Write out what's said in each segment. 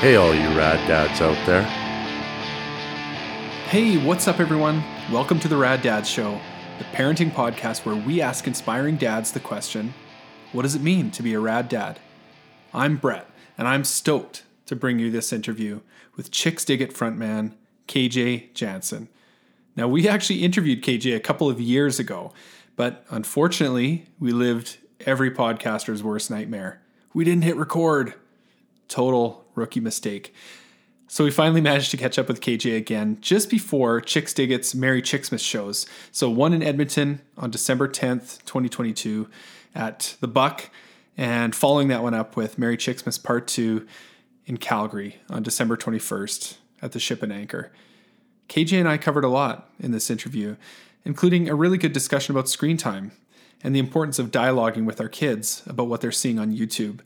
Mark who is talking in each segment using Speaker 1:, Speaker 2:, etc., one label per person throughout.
Speaker 1: Hey, all you rad dads out there.
Speaker 2: Hey, what's up, everyone? Welcome to the Rad Dads Show, the parenting podcast where we ask inspiring dads the question what does it mean to be a rad dad? I'm Brett, and I'm stoked to bring you this interview with Chixdiggit frontman KJ Jansen. Now, we actually interviewed KJ a couple of years ago, but unfortunately, we lived every podcaster's worst nightmare. We didn't hit record. Total rookie mistake. So we finally managed to catch up with KJ again just before Chixdiggit's Merry Chixmas shows. So one in Edmonton on December 10th, 2022 at the Buck, and following that one up with Merry Chixmas Part 2 in Calgary on December 21st at the Ship and Anchor. KJ and I covered a lot in this interview, including a really good discussion about screen time and the importance of dialoguing with our kids about what they're seeing on YouTube.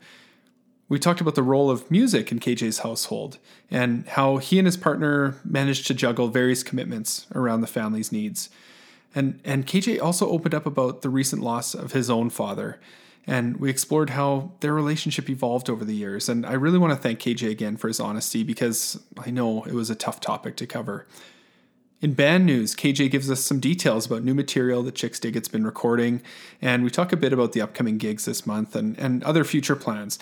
Speaker 2: We talked about the role of music in KJ's household and how he and his partner managed to juggle various commitments around the family's needs. And, and KJ also opened up about the recent loss of his own father. And we explored how their relationship evolved over the years. And I really want to thank KJ again for his honesty because I know it was a tough topic to cover. In band news, KJ gives us some details about new material that Chixdiggit's been recording, and we talk a bit about the upcoming gigs this month and, and other future plans.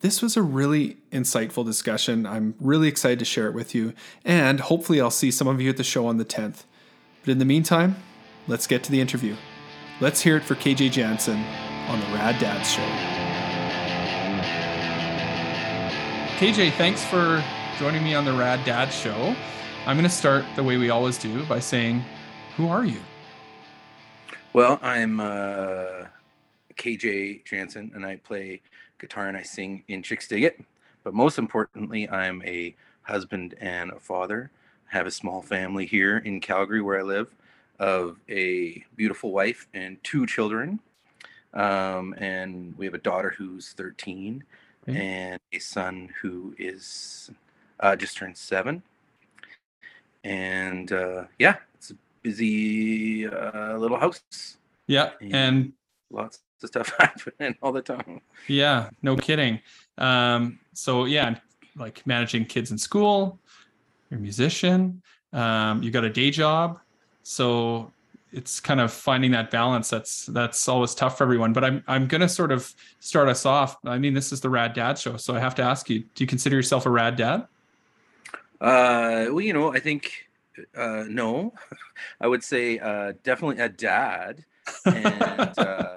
Speaker 2: This was a really insightful discussion. I'm really excited to share it with you, and hopefully, I'll see some of you at the show on the 10th. But in the meantime, let's get to the interview. Let's hear it for KJ Jansen on the Rad Dads Show. KJ, thanks for joining me on the Rad Dads Show. I'm going to start the way we always do by saying, Who are you?
Speaker 3: Well, I'm uh, KJ Jansen, and I play guitar and I sing in Chixdiggit. But most importantly, I'm a husband and a father. I have a small family here in Calgary where I live of a beautiful wife and two children. Um, and we have a daughter who's 13 okay. and a son who is uh, just turned seven. And uh, yeah, it's a busy uh, little house.
Speaker 2: Yeah. And, and
Speaker 3: lots of stuff happening all the time.
Speaker 2: Yeah, no kidding. Um, so yeah, like managing kids in school, you're a musician, um, you got a day job. So it's kind of finding that balance that's that's always tough for everyone but i'm i'm going to sort of start us off i mean this is the rad dad show so i have to ask you do you consider yourself a rad dad
Speaker 3: uh well you know i think uh no i would say uh definitely a dad and uh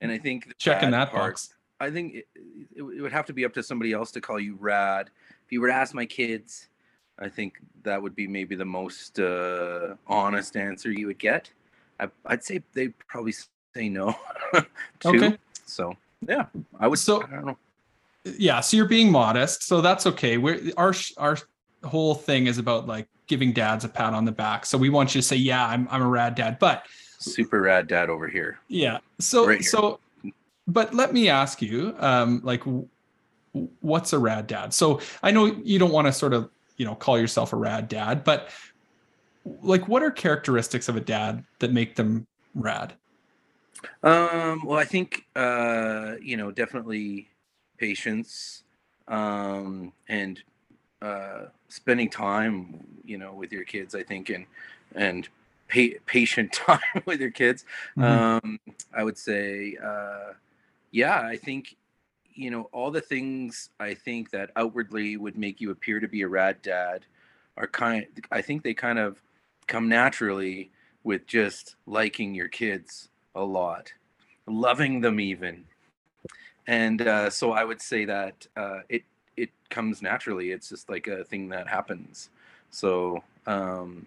Speaker 3: and i think
Speaker 2: checking that part, box
Speaker 3: i think it, it, it would have to be up to somebody else to call you rad if you were to ask my kids I think that would be maybe the most uh, honest answer you would get. I, would say they probably say no. too. Okay. So yeah, I would. So I don't know.
Speaker 2: Yeah, so you're being modest, so that's okay. We're our our whole thing is about like giving dads a pat on the back. So we want you to say, yeah, I'm I'm a rad dad, but
Speaker 3: super rad dad over here.
Speaker 2: Yeah. So right so, but let me ask you, um, like, what's a rad dad? So I know you don't want to sort of you know call yourself a rad dad, but like what are characteristics of a dad that make them rad
Speaker 3: um well i think uh you know definitely patience um and uh spending time you know with your kids i think and and pa- patient time with your kids mm-hmm. um i would say uh yeah i think you know all the things i think that outwardly would make you appear to be a rad dad are kind i think they kind of come naturally with just liking your kids a lot, loving them even. And uh, so I would say that uh, it it comes naturally. It's just like a thing that happens. So um,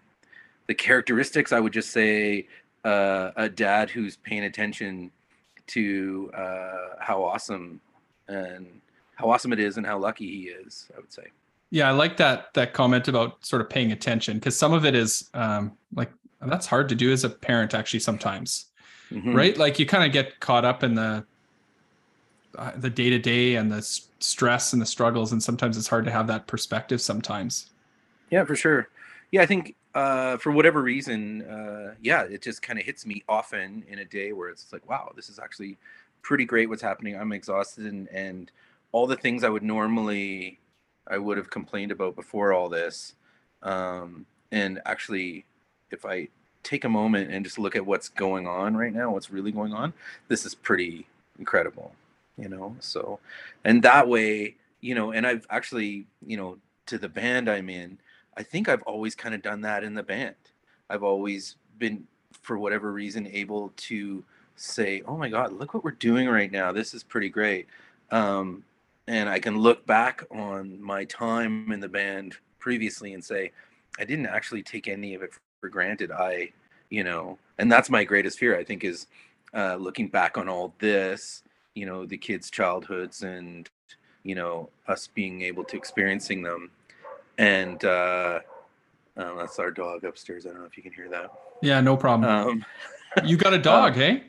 Speaker 3: the characteristics, I would just say uh, a dad who's paying attention to uh, how awesome and how awesome it is and how lucky he is. I would say.
Speaker 2: Yeah, I like that that comment about sort of paying attention because some of it is um, like that's hard to do as a parent actually sometimes, mm-hmm. right? Like you kind of get caught up in the uh, the day to day and the s- stress and the struggles, and sometimes it's hard to have that perspective. Sometimes.
Speaker 3: Yeah, for sure. Yeah, I think uh, for whatever reason, uh, yeah, it just kind of hits me often in a day where it's like, wow, this is actually pretty great. What's happening? I'm exhausted and and all the things I would normally I would have complained about before all this. Um, and actually, if I take a moment and just look at what's going on right now, what's really going on, this is pretty incredible, you know? So, and that way, you know, and I've actually, you know, to the band I'm in, I think I've always kind of done that in the band. I've always been, for whatever reason, able to say, "Oh my God, look what we're doing right now. This is pretty great," um, and I can look back on my time in the band previously and say, "I didn't actually take any of it for granted." I, you know, and that's my greatest fear. I think is uh, looking back on all this, you know, the kids' childhoods and you know us being able to experiencing them, and uh, uh, that's our dog upstairs. I don't know if you can hear that.
Speaker 2: Yeah, no problem.
Speaker 3: Um,
Speaker 2: you got a dog,
Speaker 3: uh,
Speaker 2: hey?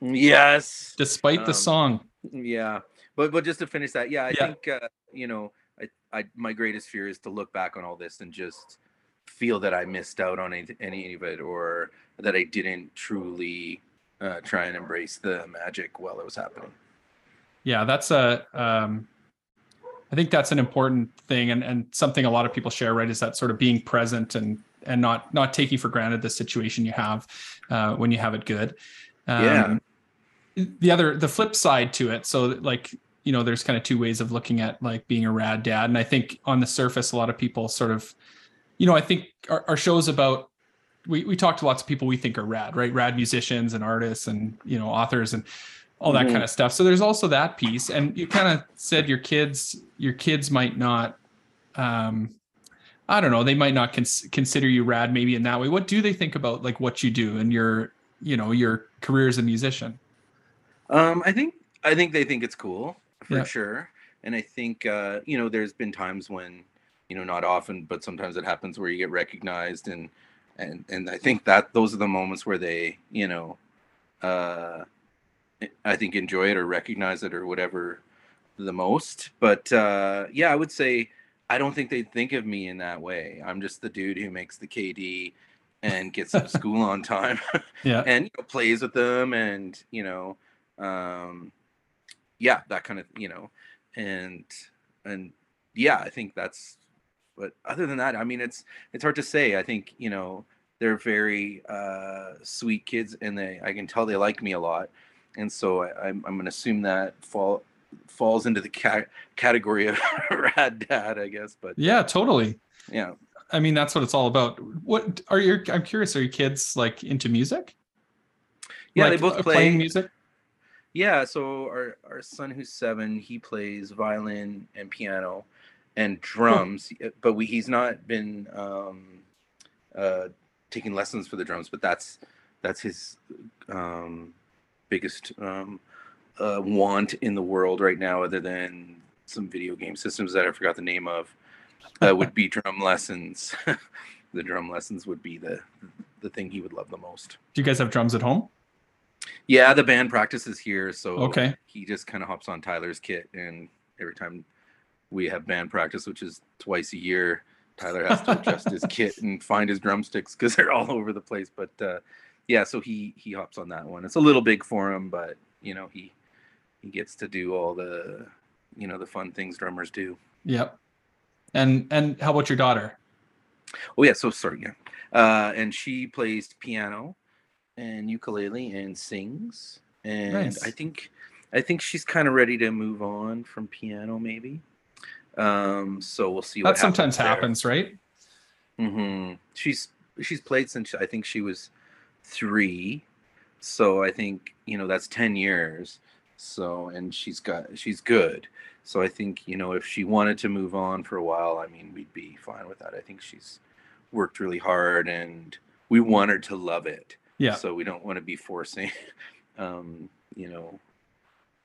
Speaker 3: yes.
Speaker 2: Despite the
Speaker 3: um,
Speaker 2: song.
Speaker 3: Yeah, but but just to finish that, yeah, I
Speaker 2: Yeah.
Speaker 3: think uh, you know, I, I my greatest fear is to look back on all this and just feel that I missed out on any, any of it, or that I didn't truly uh, try and embrace the magic while it was happening.
Speaker 2: Yeah, that's a. Um, I think that's an important thing, and and something a lot of people share, right? Is that sort of being present and and not not taking for granted the situation you have uh, when you have it good.
Speaker 3: Yeah.
Speaker 2: The other, the flip side to it, so like you know, there's kind of two ways of looking at like being a rad dad, and I think on the surface, a lot of people sort of, you know, I think our, our show's about. We, we talk to lots of people we think are rad, right? Rad musicians and artists and you know authors and all that
Speaker 3: Mhm.
Speaker 2: kind of stuff. So there's also that piece. And you kind of said your kids, your kids might not, um, I don't know, they might not cons- consider you rad maybe in that way. What do they think about like what you do and your, you know, your career as a musician?
Speaker 3: Um, I think I think they think it's cool for
Speaker 2: Yeah.
Speaker 3: sure, and I think uh, you know there's been times when you know not often, but sometimes it happens where you get recognized, and and and I think that those are the moments where they you know uh, I think enjoy it or recognize it or whatever the most. But uh, yeah, I would say I don't think they think of me in that way. I'm just the dude who makes the KD and gets to school on time
Speaker 2: Yeah.
Speaker 3: and you know, plays with them and you know um yeah that kind of you know and and yeah i think that's but other than that i mean it's it's hard to say i think you know they're very uh sweet kids and they i can tell they like me a lot and so I, i'm, I'm gonna assume that fall falls into the ca- category of rad dad i guess but
Speaker 2: Yeah, totally.
Speaker 3: yeah
Speaker 2: I mean, that's what it's all about. What are your, I'm curious, are your kids like into music?
Speaker 3: yeah
Speaker 2: Like,
Speaker 3: they both
Speaker 2: uh,
Speaker 3: play
Speaker 2: playing music.
Speaker 3: Yeah, so our our son who's seven, he plays violin and piano and drums, uh, but we he's not been um, uh, taking lessons for the drums, but that's that's his um, biggest um, uh, want in the world right now, other than some video game systems that I forgot the name of, uh, would be drum lessons. the drum lessons would be the the thing he would love the most.
Speaker 2: Do you guys have drums at home?
Speaker 3: Yeah, the band practices here, so
Speaker 2: Okay.
Speaker 3: he just kind of hops on Tyler's kit, and every time we have band practice, which is twice a year, Tyler has to adjust his kit and find his drumsticks because they're all over the place. But uh, yeah, so he he hops on that one. It's a little big for him, but you know he he gets to do all the you know the fun things drummers do.
Speaker 2: Yep. And and how about your daughter?
Speaker 3: Oh yeah, so sorry, yeah. Uh, and she plays piano and ukulele and sings. And
Speaker 2: Nice.
Speaker 3: I think I think she's kind of ready to move on from piano, maybe. Um, so we'll see.
Speaker 2: That sometimes happens, right?
Speaker 3: Mm-hmm. She's she's played since I think she was three, so I think you know that's ten years. So and she's got she's good. So I think you know if she wanted to move on for a while, I mean we'd be fine with that. I think she's worked really hard and we want her to love it.
Speaker 2: Yeah.
Speaker 3: So we don't want to be forcing, um, you know,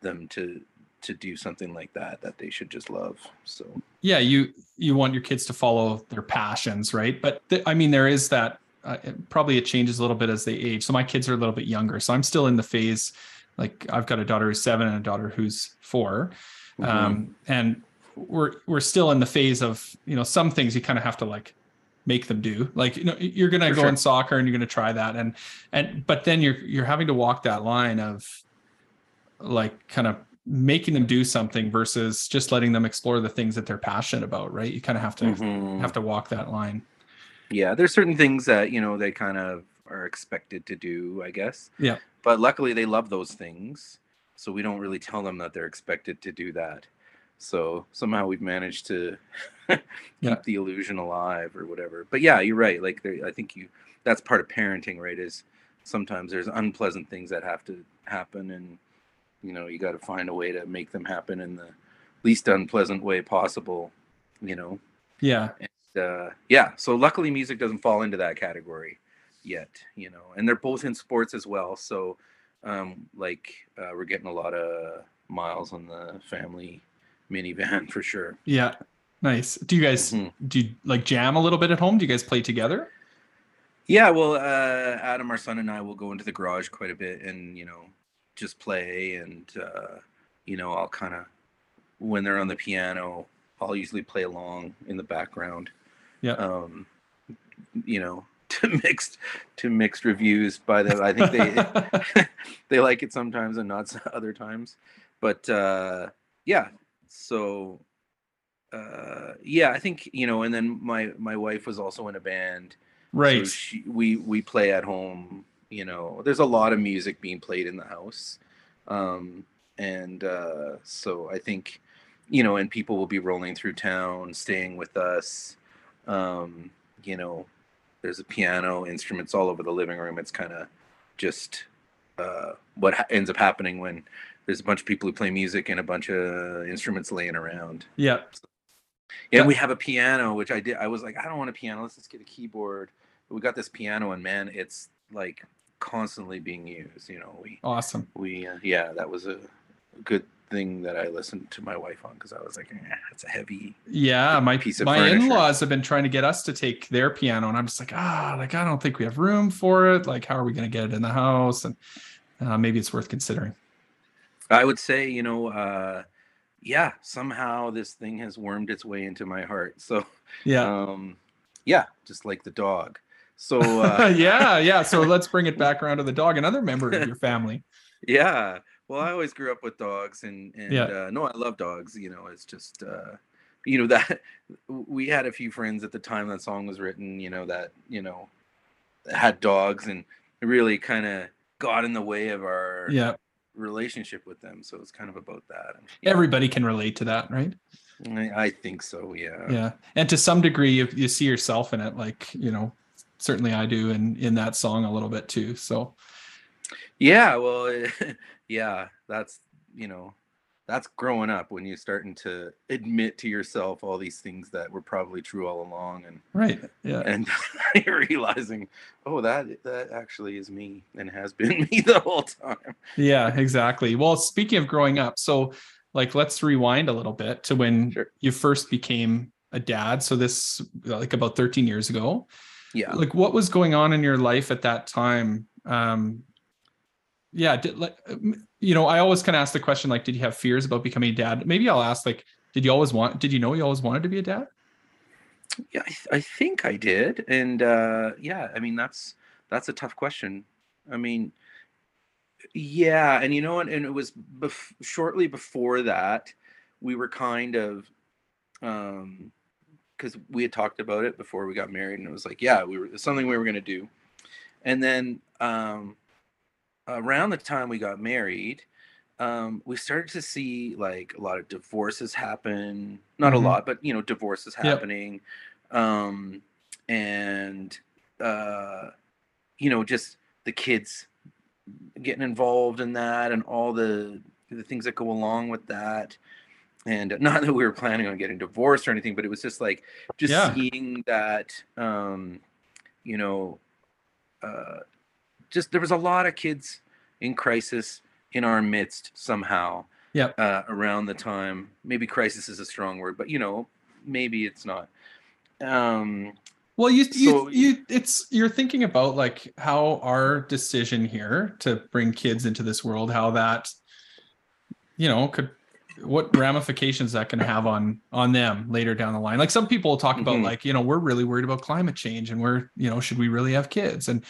Speaker 3: them to to do something like that that they should just love. So
Speaker 2: yeah you you want your kids to follow their passions right but th- i mean there is that uh, it- probably it changes a little bit as they age so my kids are a little bit younger so i'm still in the phase like i've got a daughter who's seven and a daughter who's 4
Speaker 3: Mm-hmm.
Speaker 2: um, and we're we're still in the phase of you know some things you kind of have to like make them do like you know you're gonna
Speaker 3: For
Speaker 2: go
Speaker 3: sure.
Speaker 2: in soccer and you're gonna try that and and but then you're you're having to walk that line of like kind of making them do something versus just letting them explore the things that they're passionate about, right? You kind of have to
Speaker 3: Mhm.
Speaker 2: have to walk that line.
Speaker 3: Yeah, there's certain things that you know they kind of are expected to do, I guess.
Speaker 2: Yeah.
Speaker 3: But luckily, they love those things, so we don't really tell them that they're expected to do that. So somehow we've managed to keep
Speaker 2: Yeah.
Speaker 3: the illusion alive or whatever. But yeah, you're right. Like there, I think you that's part of parenting, right? Is sometimes there's unpleasant things that have to happen, and you know you got to find a way to make them happen in the least unpleasant way possible. You know
Speaker 2: Yeah.
Speaker 3: Uh, yeah, so luckily music doesn't fall into that category yet, you know, and they're both in sports as well. So, um, like, uh, we're getting a lot of miles on the family minivan for sure.
Speaker 2: Yeah. Nice. Do you guys
Speaker 3: Mhm.
Speaker 2: do you like jam a little bit at home? Do you guys play together?
Speaker 3: Yeah, well, uh, Adam, our son, and I will go into the garage quite a bit and, you know, just play. And, uh, you know, I'll kind of, when they're on the piano, I'll usually play along in the background.
Speaker 2: Yeah.
Speaker 3: Um, you know, to mixed to mixed reviews by them. I think they they like it sometimes and not other times. But uh, yeah, so uh, yeah, I think you know. And then my my wife was also in a band.
Speaker 2: right.
Speaker 3: So she, we we play at home. You know, there's a lot of music being played in the house, um, and uh, so I think, you know, and people will be rolling through town, staying with us. Um, you know, there's a piano, instruments all over the living room. It's kind of just uh, what ha- ends up happening when there's a bunch of people who play music and a bunch of instruments laying around.
Speaker 2: yeah.
Speaker 3: Yeah,
Speaker 2: Yeah.
Speaker 3: we have a piano, which I did. I was like, I don't want a piano. Let's just get a keyboard. But we got this piano, and man, it's like constantly being used. You know, we
Speaker 2: Awesome.
Speaker 3: we uh, yeah, that was a good thing that I listened to my wife on because I was like, eh, it's a heavy.
Speaker 2: Yeah, my
Speaker 3: piece of
Speaker 2: my
Speaker 3: furniture.
Speaker 2: in-laws have been trying to get us to take their piano, and I'm just like, ah, like I don't think we have room for it. Like, how are we going to get it in the house? And uh, maybe it's worth considering.
Speaker 3: I would say, you know, uh, yeah, somehow this thing has wormed its way into my heart. So,
Speaker 2: Yeah,
Speaker 3: um, yeah, just like the dog. So uh,
Speaker 2: yeah, yeah. So let's bring it back around to the dog, another member of your family.
Speaker 3: Yeah. Well, I always grew up with dogs, and and
Speaker 2: Yeah.
Speaker 3: uh, no, I love dogs. You know, it's just uh, you know that we had a few friends at the time that song was written. You know that you know had dogs, and really kind of got in the way of our
Speaker 2: Yeah,
Speaker 3: relationship with them. So it's kind of about that. And, yeah,
Speaker 2: everybody can relate to that, right?
Speaker 3: I, I think so. Yeah.
Speaker 2: Yeah, and to some degree, you, you see yourself in it. Like, you know, certainly I do, in in that song a little bit too. So
Speaker 3: Yeah. Well, yeah. That's you know. That's growing up when you're starting to admit to yourself all these things that were probably true all along, and
Speaker 2: right, yeah,
Speaker 3: and realizing, oh, that that actually is me and has been me the whole time.
Speaker 2: yeah, exactly. Well, speaking of growing up, so like let's rewind a little bit to when
Speaker 3: Sure.
Speaker 2: you first became a dad. So this like about 13 years ago.
Speaker 3: Yeah.
Speaker 2: Like what was going on in your life at that time? Um yeah, did, like um, you know, I always kind of ask the question like did you have fears about becoming a dad? Maybe I'll ask like did you always want did you know you always wanted to be a dad?
Speaker 3: Yeah, I, th- I think I did, and uh, yeah, I mean that's that's a tough question. I mean, yeah, and you know what? And it was bef- shortly before that we were kind of, um, because we had talked about it before we got married, and it was like, yeah, we were something we were gonna do, and then um, around the time we got married. Um, we started to see like a lot of divorces happen. Not
Speaker 2: Mhm.
Speaker 3: a lot, but you know, divorces
Speaker 2: Yep.
Speaker 3: happening um and uh you know just the kids getting involved in that and all the the things that go along with that and not that we were planning on getting divorced or anything but it was just like just
Speaker 2: Yeah.
Speaker 3: seeing that um you know uh just there was a lot of kids in crisis in our midst somehow
Speaker 2: Yep.
Speaker 3: uh around the time maybe crisis is a strong word but you know maybe it's not um
Speaker 2: Well, you you,
Speaker 3: So-
Speaker 2: you it's you're thinking about like how our decision here to bring kids into this world, how that you know could what ramifications that can have on on them later down the line. Like some people talk about
Speaker 3: Mhm.
Speaker 2: like, you know, we're really worried about climate change and we're, you know, should we really have kids? And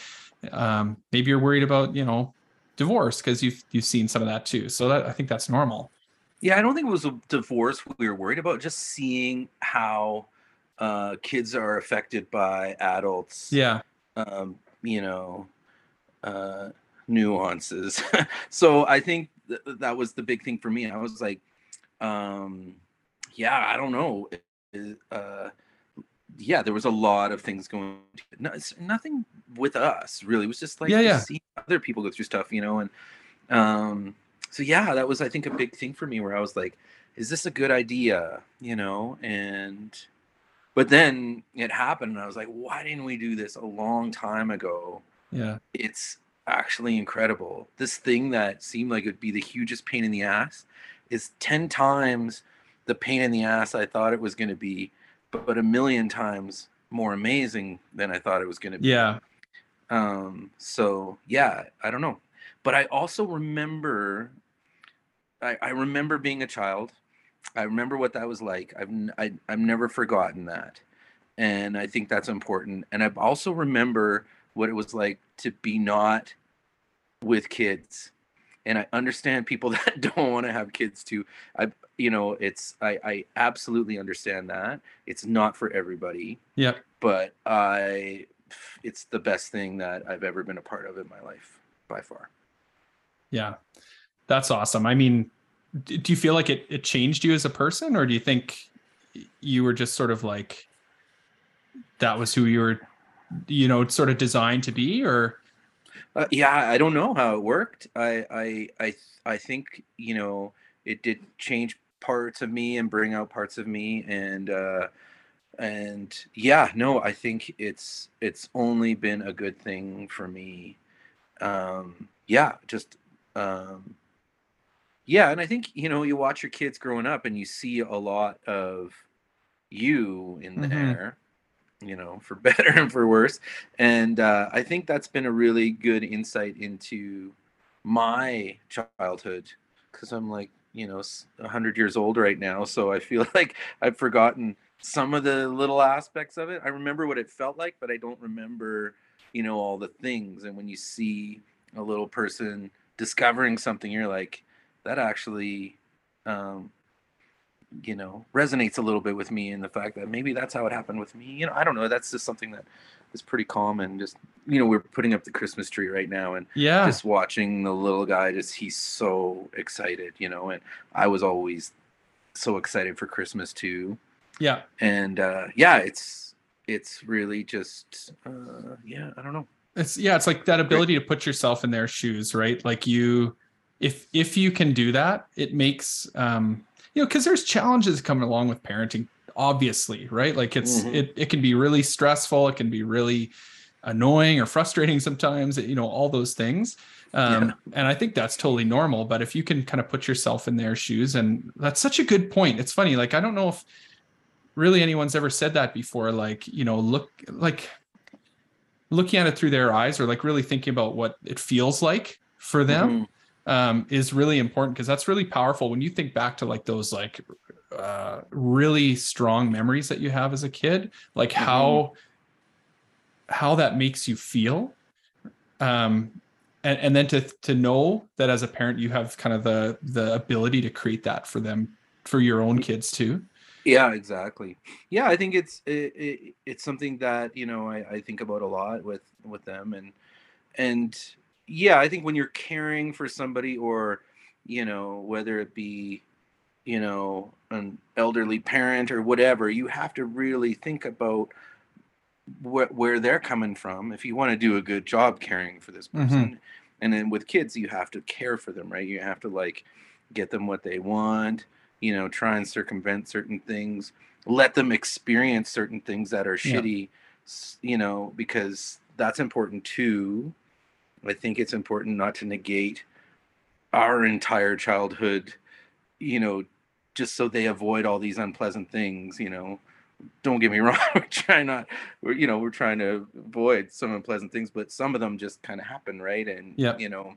Speaker 2: um maybe you're worried about, you know, divorce because you've you've seen some of that too. So that I think that's normal.
Speaker 3: Yeah, I don't think it was a divorce we were worried about. Just seeing how uh, kids are affected by adults.
Speaker 2: Yeah.
Speaker 3: Um, you know, uh, nuances. so I think th- that was the big thing for me. I was like, um, yeah, I don't know. Uh, yeah, there was a lot of things going. No, nothing with us really. It was just like
Speaker 2: yeah, yeah.
Speaker 3: see other people go through stuff, you know, and um, so yeah, that was I think a big thing for me where I was like, is this a good idea, you know, and but then it happened and I was like, why didn't we do this a long time ago?
Speaker 2: Yeah,
Speaker 3: it's actually incredible. This thing that seemed like it would be the hugest pain in the ass is 10 times the pain in the ass I thought it was going to be, but, but a million times more amazing than I thought it was going to be.
Speaker 2: Yeah.
Speaker 3: Um, so yeah, I don't know. But I also remember, I, I remember being a child. I remember what that was like. I've, I, I've never forgotten that. And I think that's important. And I also remember what it was like to be not with kids and i understand people that don't want to have kids too i you know it's i i absolutely understand that it's not for everybody
Speaker 2: yeah
Speaker 3: but i it's the best thing that i've ever been a part of in my life by far.
Speaker 2: Yeah. That's awesome. I mean do you feel like it, it changed you as a person or do you think you were just sort of like that was who you were you know sort of designed to be or?
Speaker 3: Uh, yeah i don't know how it worked. I i i i think you know it did change parts of me and bring out parts of me and uh and yeah no i think it's it's only been a good thing for me um yeah just um yeah and i think you know you watch your kids growing up and you see a lot of you in
Speaker 2: Mhm.
Speaker 3: there you know, for better and for worse. And uh, I think that's been a really good insight into my childhood because I'm like, you know, s- 100 years old right now. So I feel like I've forgotten some of the little aspects of it. I remember what it felt like, but I don't remember, you know, all the things. And when you see a little person discovering something, you're like, that actually um, you know resonates a little bit with me in the fact that maybe that's how it happened with me. You know i don't know. That's just something that is pretty common. Just you know we're putting up the christmas tree right now and
Speaker 2: yeah.
Speaker 3: just watching the little guy just he's so excited you know and i was always so excited for christmas too
Speaker 2: yeah.
Speaker 3: And uh yeah it's it's really just uh yeah i don't know.
Speaker 2: It's yeah it's like that ability to put yourself in their shoes right? Like you if if you can do that it makes um you know because there's challenges coming along with parenting obviously right? Like it's
Speaker 3: Mhm.
Speaker 2: it, it can be really stressful it can be really annoying or frustrating sometimes you know all those things. Um and i think that's totally normal but if you can kind of put yourself in their shoes and that's such a good point. It's funny like i don't know if really anyone's ever said that before like you know look like looking at it through their eyes or like really thinking about what it feels like for them
Speaker 3: Mhm.
Speaker 2: um, is really important because that's really powerful when you think back to like those like uh, really strong memories that you have as a kid like how how that makes you feel um and, and then to to know that as a parent you have kind of the the ability to create that for them for your own kids too
Speaker 3: Yeah, exactly. Yeah, I think it's it, it, it's something that you know I, I think about a lot with with them and and yeah, I think when you're caring for somebody or you know whether it be you know an elderly parent or whatever, you have to really think about wh- where they're coming from if you want to do a good job caring for this mm-hmm. person. And then with kids, you have to care for them, right? You have to like get them what they want you know try and circumvent certain things let them experience certain things that are
Speaker 2: Yeah.
Speaker 3: shitty you know because that's important too i think it's important not to negate our entire childhood you know just so they avoid all these unpleasant things you know don't get me wrong we're trying not we're you know we're trying to avoid some unpleasant things but some of them just kind of happen right and
Speaker 2: Yeah.
Speaker 3: you know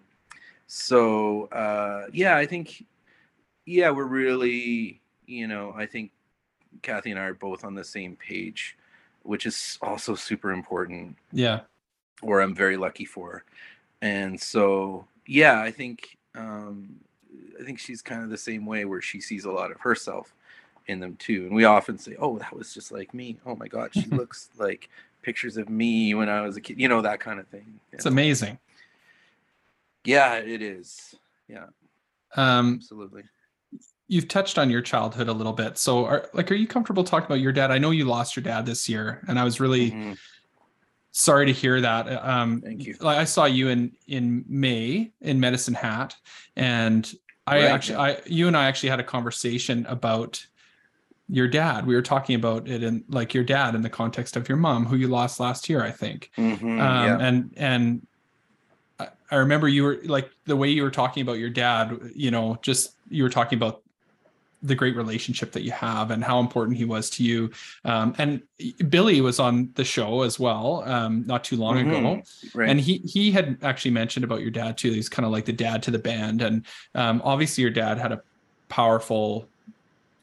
Speaker 3: so uh yeah i think yeah we're really you know i think kathy and i are both on the same page which is also super important
Speaker 2: yeah
Speaker 3: or i'm very lucky for and so yeah i think um I think she's kind of the same way where she sees a lot of herself in them too. And we often say, "Oh, that was just like me." Oh my God, she looks like pictures of me when I was a kid. You know that kind of thing.
Speaker 2: It's amazing.
Speaker 3: Yeah, it is. Yeah.
Speaker 2: Um,
Speaker 3: absolutely.
Speaker 2: You've touched on your childhood a little bit. So, are, like, are you comfortable talking about your dad? I know you lost your dad this year, and I was really mm-hmm. sorry to hear that.
Speaker 3: Um, Thank you.
Speaker 2: Like, I saw you in in May in Medicine Hat, and I right, actually. I you and I actually had a conversation about your dad. We were talking about it in like your dad in the context of your mom, who you lost last year, I think.
Speaker 3: Mm-hmm, um,
Speaker 2: yeah. And and I remember you were like the way you were talking about your dad. You know, just you were talking about the great relationship that you have and how important he was to you. Um, and Billy was on the show as well, um, not too long mm-hmm. ago, right. and he he had actually mentioned about your dad too. He's kind of like the dad to the band, and um, obviously your dad had a powerful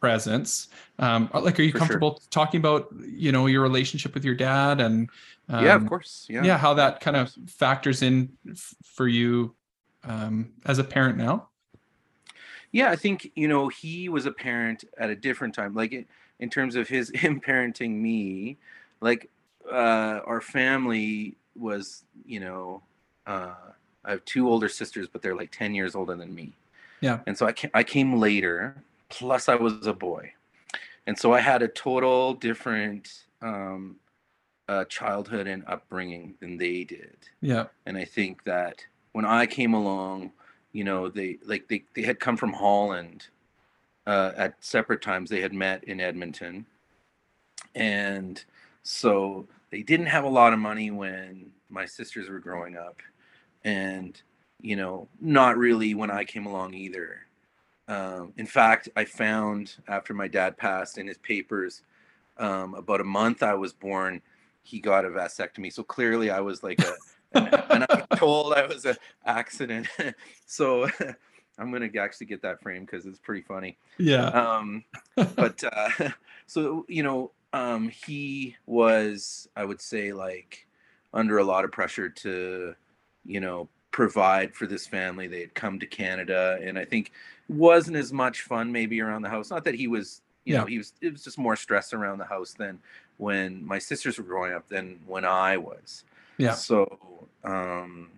Speaker 2: presence. Um, like, are you For comfortable sure. talking about you know your relationship with your dad and
Speaker 3: um, yeah, of course, yeah,
Speaker 2: yeah, how that kind of factors in f- for you um, as a parent now?
Speaker 3: Yeah, I think you know he was a parent at a different time, like in, in terms of his him parenting me, like uh, our family was you know uh, I have two older sisters, but they're like ten years older than me.
Speaker 2: Yeah,
Speaker 3: and so I came, I came later. Plus, I was a boy, and so I had a total different um, uh, childhood and upbringing than they did.
Speaker 2: Yeah,
Speaker 3: and I think that when I came along, you know, they like they they had come from Holland uh, at separate times. They had met in Edmonton, and so they didn't have a lot of money when my sisters were growing up, and you know, not really when I came along either. Um, in fact, I found after my dad passed in his papers, um, about a month I was born, he got a vasectomy. So clearly I was like a, and, and I'm told I was an accident. so I'm gonna actually get that frame because it's pretty funny.
Speaker 2: Yeah.
Speaker 3: Um, but uh, so you know, um, he was, I would say, like under a lot of pressure to, you know, provide for this family. They had come to Canada, and I think wasn't as much fun maybe around the house. Not that he was, you yeah. know, he was. It was just more stress around the house than when my sisters were growing up than when I was.
Speaker 2: Yeah.
Speaker 3: So, um,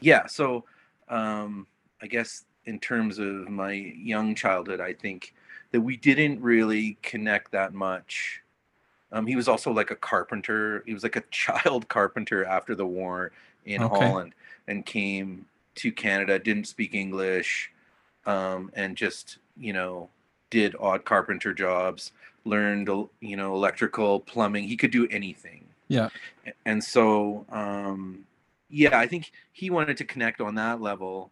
Speaker 3: yeah. So, um, I guess in terms of my young childhood, I think that we didn't really connect that much. Um, he was also like a carpenter. He was like a child carpenter after the war in okay. Holland and came to Canada, didn't speak English, um, and just you know did odd carpenter jobs, learned you know electrical, plumbing. He could do anything.
Speaker 2: Yeah.
Speaker 3: And so um, yeah, I think he wanted to connect on that level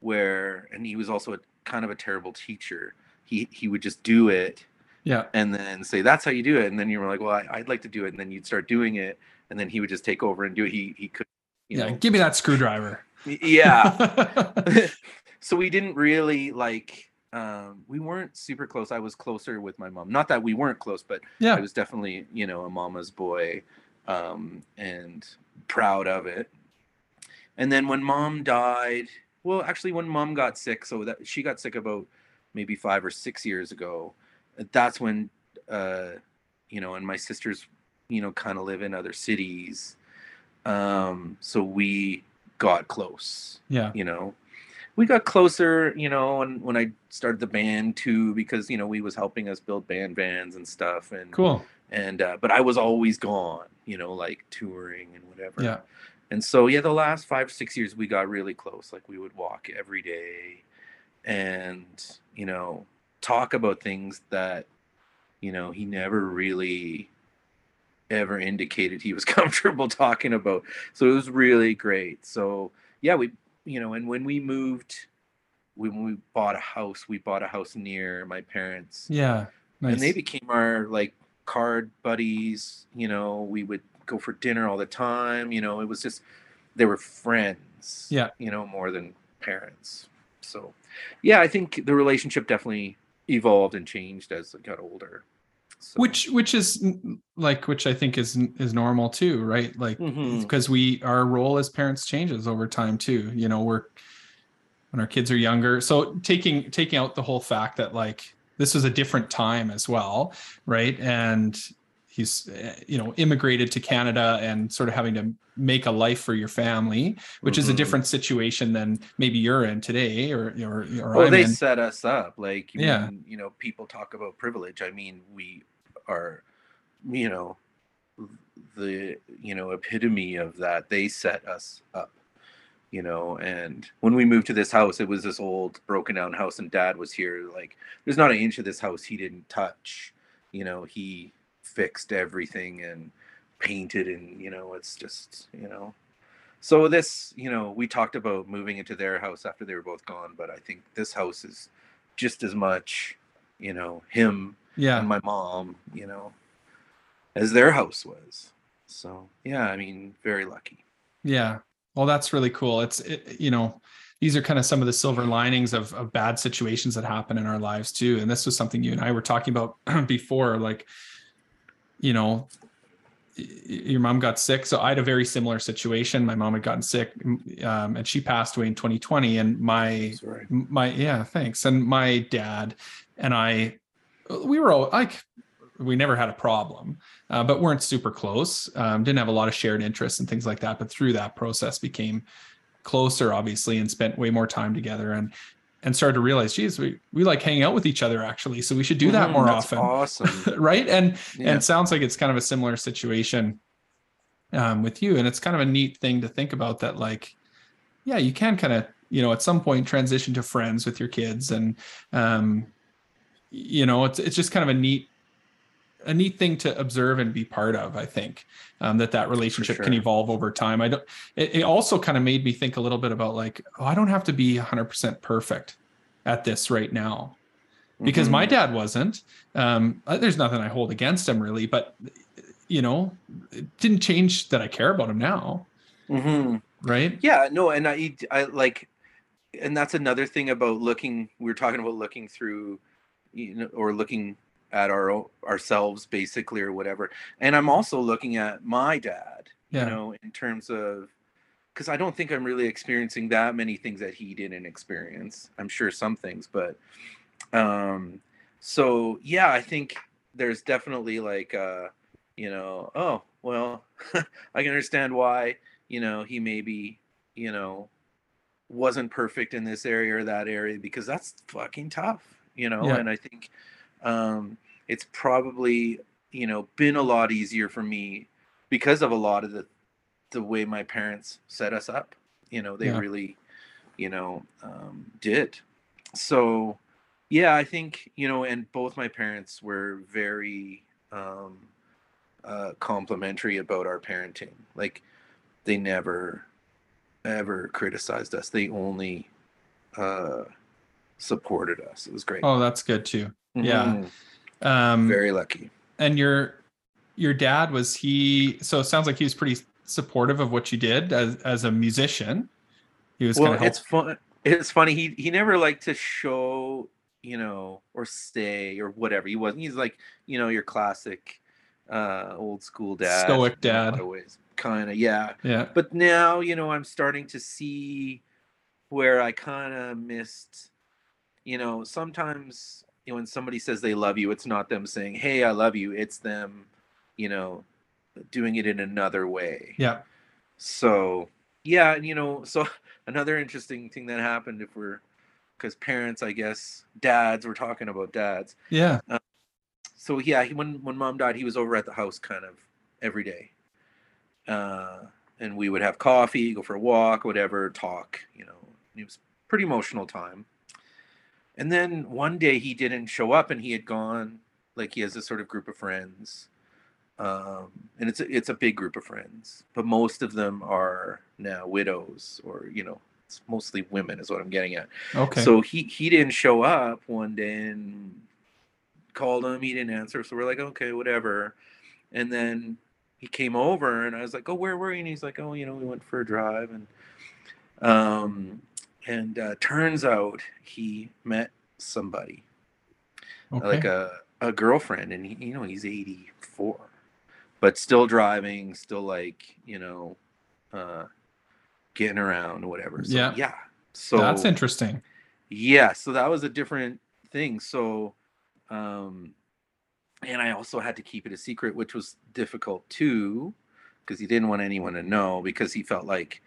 Speaker 3: where, and he was also a kind of a terrible teacher. He he would just do it.
Speaker 2: Yeah.
Speaker 3: And then say that's how you do it, and then you were like, well, I, would like to do it, and then you'd start doing it, and then he would just take over and do it. He he could.
Speaker 2: yeah. Know, give me that screwdriver.
Speaker 3: Yeah. so we didn't really like um, we weren't super close. I was closer with my mom. Not that we weren't close, but
Speaker 2: yeah.
Speaker 3: I was definitely, you know, a mama's boy um, and proud of it. And then when mom died, well, actually, when mom got sick, so that she got sick about maybe five or six years ago, that's when, uh, you know, and my sisters, you know, kind of live in other cities. Um, so we got close.
Speaker 2: Yeah.
Speaker 3: You know, we got closer, you know, and when I started the band too, because you know we was helping us build band vans and stuff, and
Speaker 2: cool.
Speaker 3: And uh, but I was always gone, you know, like touring and whatever.
Speaker 2: Yeah.
Speaker 3: And so yeah, the last five six years we got really close. Like we would walk every day, and you know, talk about things that, you know, he never really ever indicated he was comfortable talking about. So it was really great. So yeah, we you know, and when we moved, when we bought a house, we bought a house near my parents.
Speaker 2: Yeah.
Speaker 3: Nice. And they became our like card buddies. You know, we would go for dinner all the time. You know, it was just, they were friends.
Speaker 2: Yeah.
Speaker 3: You know, more than parents. So, yeah, I think the relationship definitely evolved and changed as I got older.
Speaker 2: So. Which which is like which I think is is normal too, right? Like because mm-hmm. we our role as parents changes over time too. You know, we're when our kids are younger. So taking taking out the whole fact that like this was a different time as well, right? And he's uh, you know immigrated to Canada and sort of having to make a life for your family, which mm-hmm. is a mm-hmm. different situation than maybe you're in today or or, or
Speaker 3: well, I'm they in. set us up like yeah, mean, you know, people talk about privilege. I mean, we are, you know, the you know epitome of that. They set us up you know and when we moved to this house it was this old broken down house and dad was here like there's not an inch of this house he didn't touch you know he fixed everything and painted and you know it's just you know so this you know we talked about moving into their house after they were both gone but i think this house is just as much you know him
Speaker 2: yeah
Speaker 3: and my mom you know as their house was so yeah i mean very lucky
Speaker 2: yeah well that's really cool it's it, you know these are kind of some of the silver linings of, of bad situations that happen in our lives too and this was something you and i were talking about before like you know, your mom got sick. So I had a very similar situation. My mom had gotten sick, um, and she passed away in 2020. And my Sorry. my yeah, thanks. And my dad and I, we were all like, we never had a problem, uh, but weren't super close. Um, didn't have a lot of shared interests and things like that. But through that process, became closer, obviously, and spent way more time together. And and started to realize, geez, we, we like hanging out with each other actually. So we should do that mm, more often.
Speaker 3: Awesome.
Speaker 2: right. And yeah. and sounds like it's kind of a similar situation um, with you. And it's kind of a neat thing to think about that, like, yeah, you can kind of, you know, at some point transition to friends with your kids. And um, you know, it's it's just kind of a neat a neat thing to observe and be part of i think um, that that relationship sure. can evolve over time i don't it, it also kind of made me think a little bit about like oh i don't have to be 100% perfect at this right now because mm-hmm. my dad wasn't um, there's nothing i hold against him really but you know it didn't change that i care about him now
Speaker 3: mm-hmm.
Speaker 2: right
Speaker 3: yeah no and i i like and that's another thing about looking we are talking about looking through you know or looking at our ourselves basically or whatever. And i'm also looking at my dad yeah. you know in terms of because i don't think i'm really experiencing that many things that he didn't experience. I'm sure some things but um so yeah i think there's definitely like uh you know oh well i can understand why you know he maybe you know wasn't perfect in this area or that area because that's fucking tough you know yeah. and i think um, it's probably you know been a lot easier for me because of a lot of the the way my parents set us up you know they yeah. really you know um, did so yeah i think you know and both my parents were very um, uh, complimentary about our parenting like they never ever criticized us they only uh, supported us it was great
Speaker 2: oh that's good too mm-hmm. yeah
Speaker 3: um, Very lucky.
Speaker 2: And your your dad was he? So it sounds like he was pretty supportive of what you did as as a musician. He was
Speaker 3: well. It's fun. It's funny. He he never liked to show you know or say or whatever. He wasn't. He's like you know your classic uh old school dad
Speaker 2: stoic dad
Speaker 3: always kind of yeah
Speaker 2: yeah
Speaker 3: but now you know i'm starting to see where i kind of missed you know sometimes you know, when somebody says they love you, it's not them saying, "Hey, I love you." It's them, you know, doing it in another way.
Speaker 2: Yeah.
Speaker 3: So yeah, and you know, so another interesting thing that happened if we're because parents, I guess, dads, we're talking about dads.
Speaker 2: Yeah.
Speaker 3: Uh, so yeah, he, when when mom died, he was over at the house kind of every day, uh, and we would have coffee, go for a walk, whatever, talk. You know, it was pretty emotional time. And then one day he didn't show up and he had gone like he has this sort of group of friends. Um, and it's a, it's a big group of friends, but most of them are now widows or you know it's mostly women is what I'm getting at.
Speaker 2: Okay.
Speaker 3: So he he didn't show up one day and called him. He didn't answer. So we're like, okay, whatever. And then he came over and I was like, oh, where were you? And he's like, oh, you know, we went for a drive and um and uh, turns out he met somebody okay. like a, a girlfriend and he, you know he's 84 but still driving still like you know uh getting around whatever so,
Speaker 2: yeah
Speaker 3: yeah So
Speaker 2: That's interesting.
Speaker 3: Yeah, so that was a different thing. So, um, and I also had to keep it a secret, which was difficult too, because he didn't want anyone to know because he felt like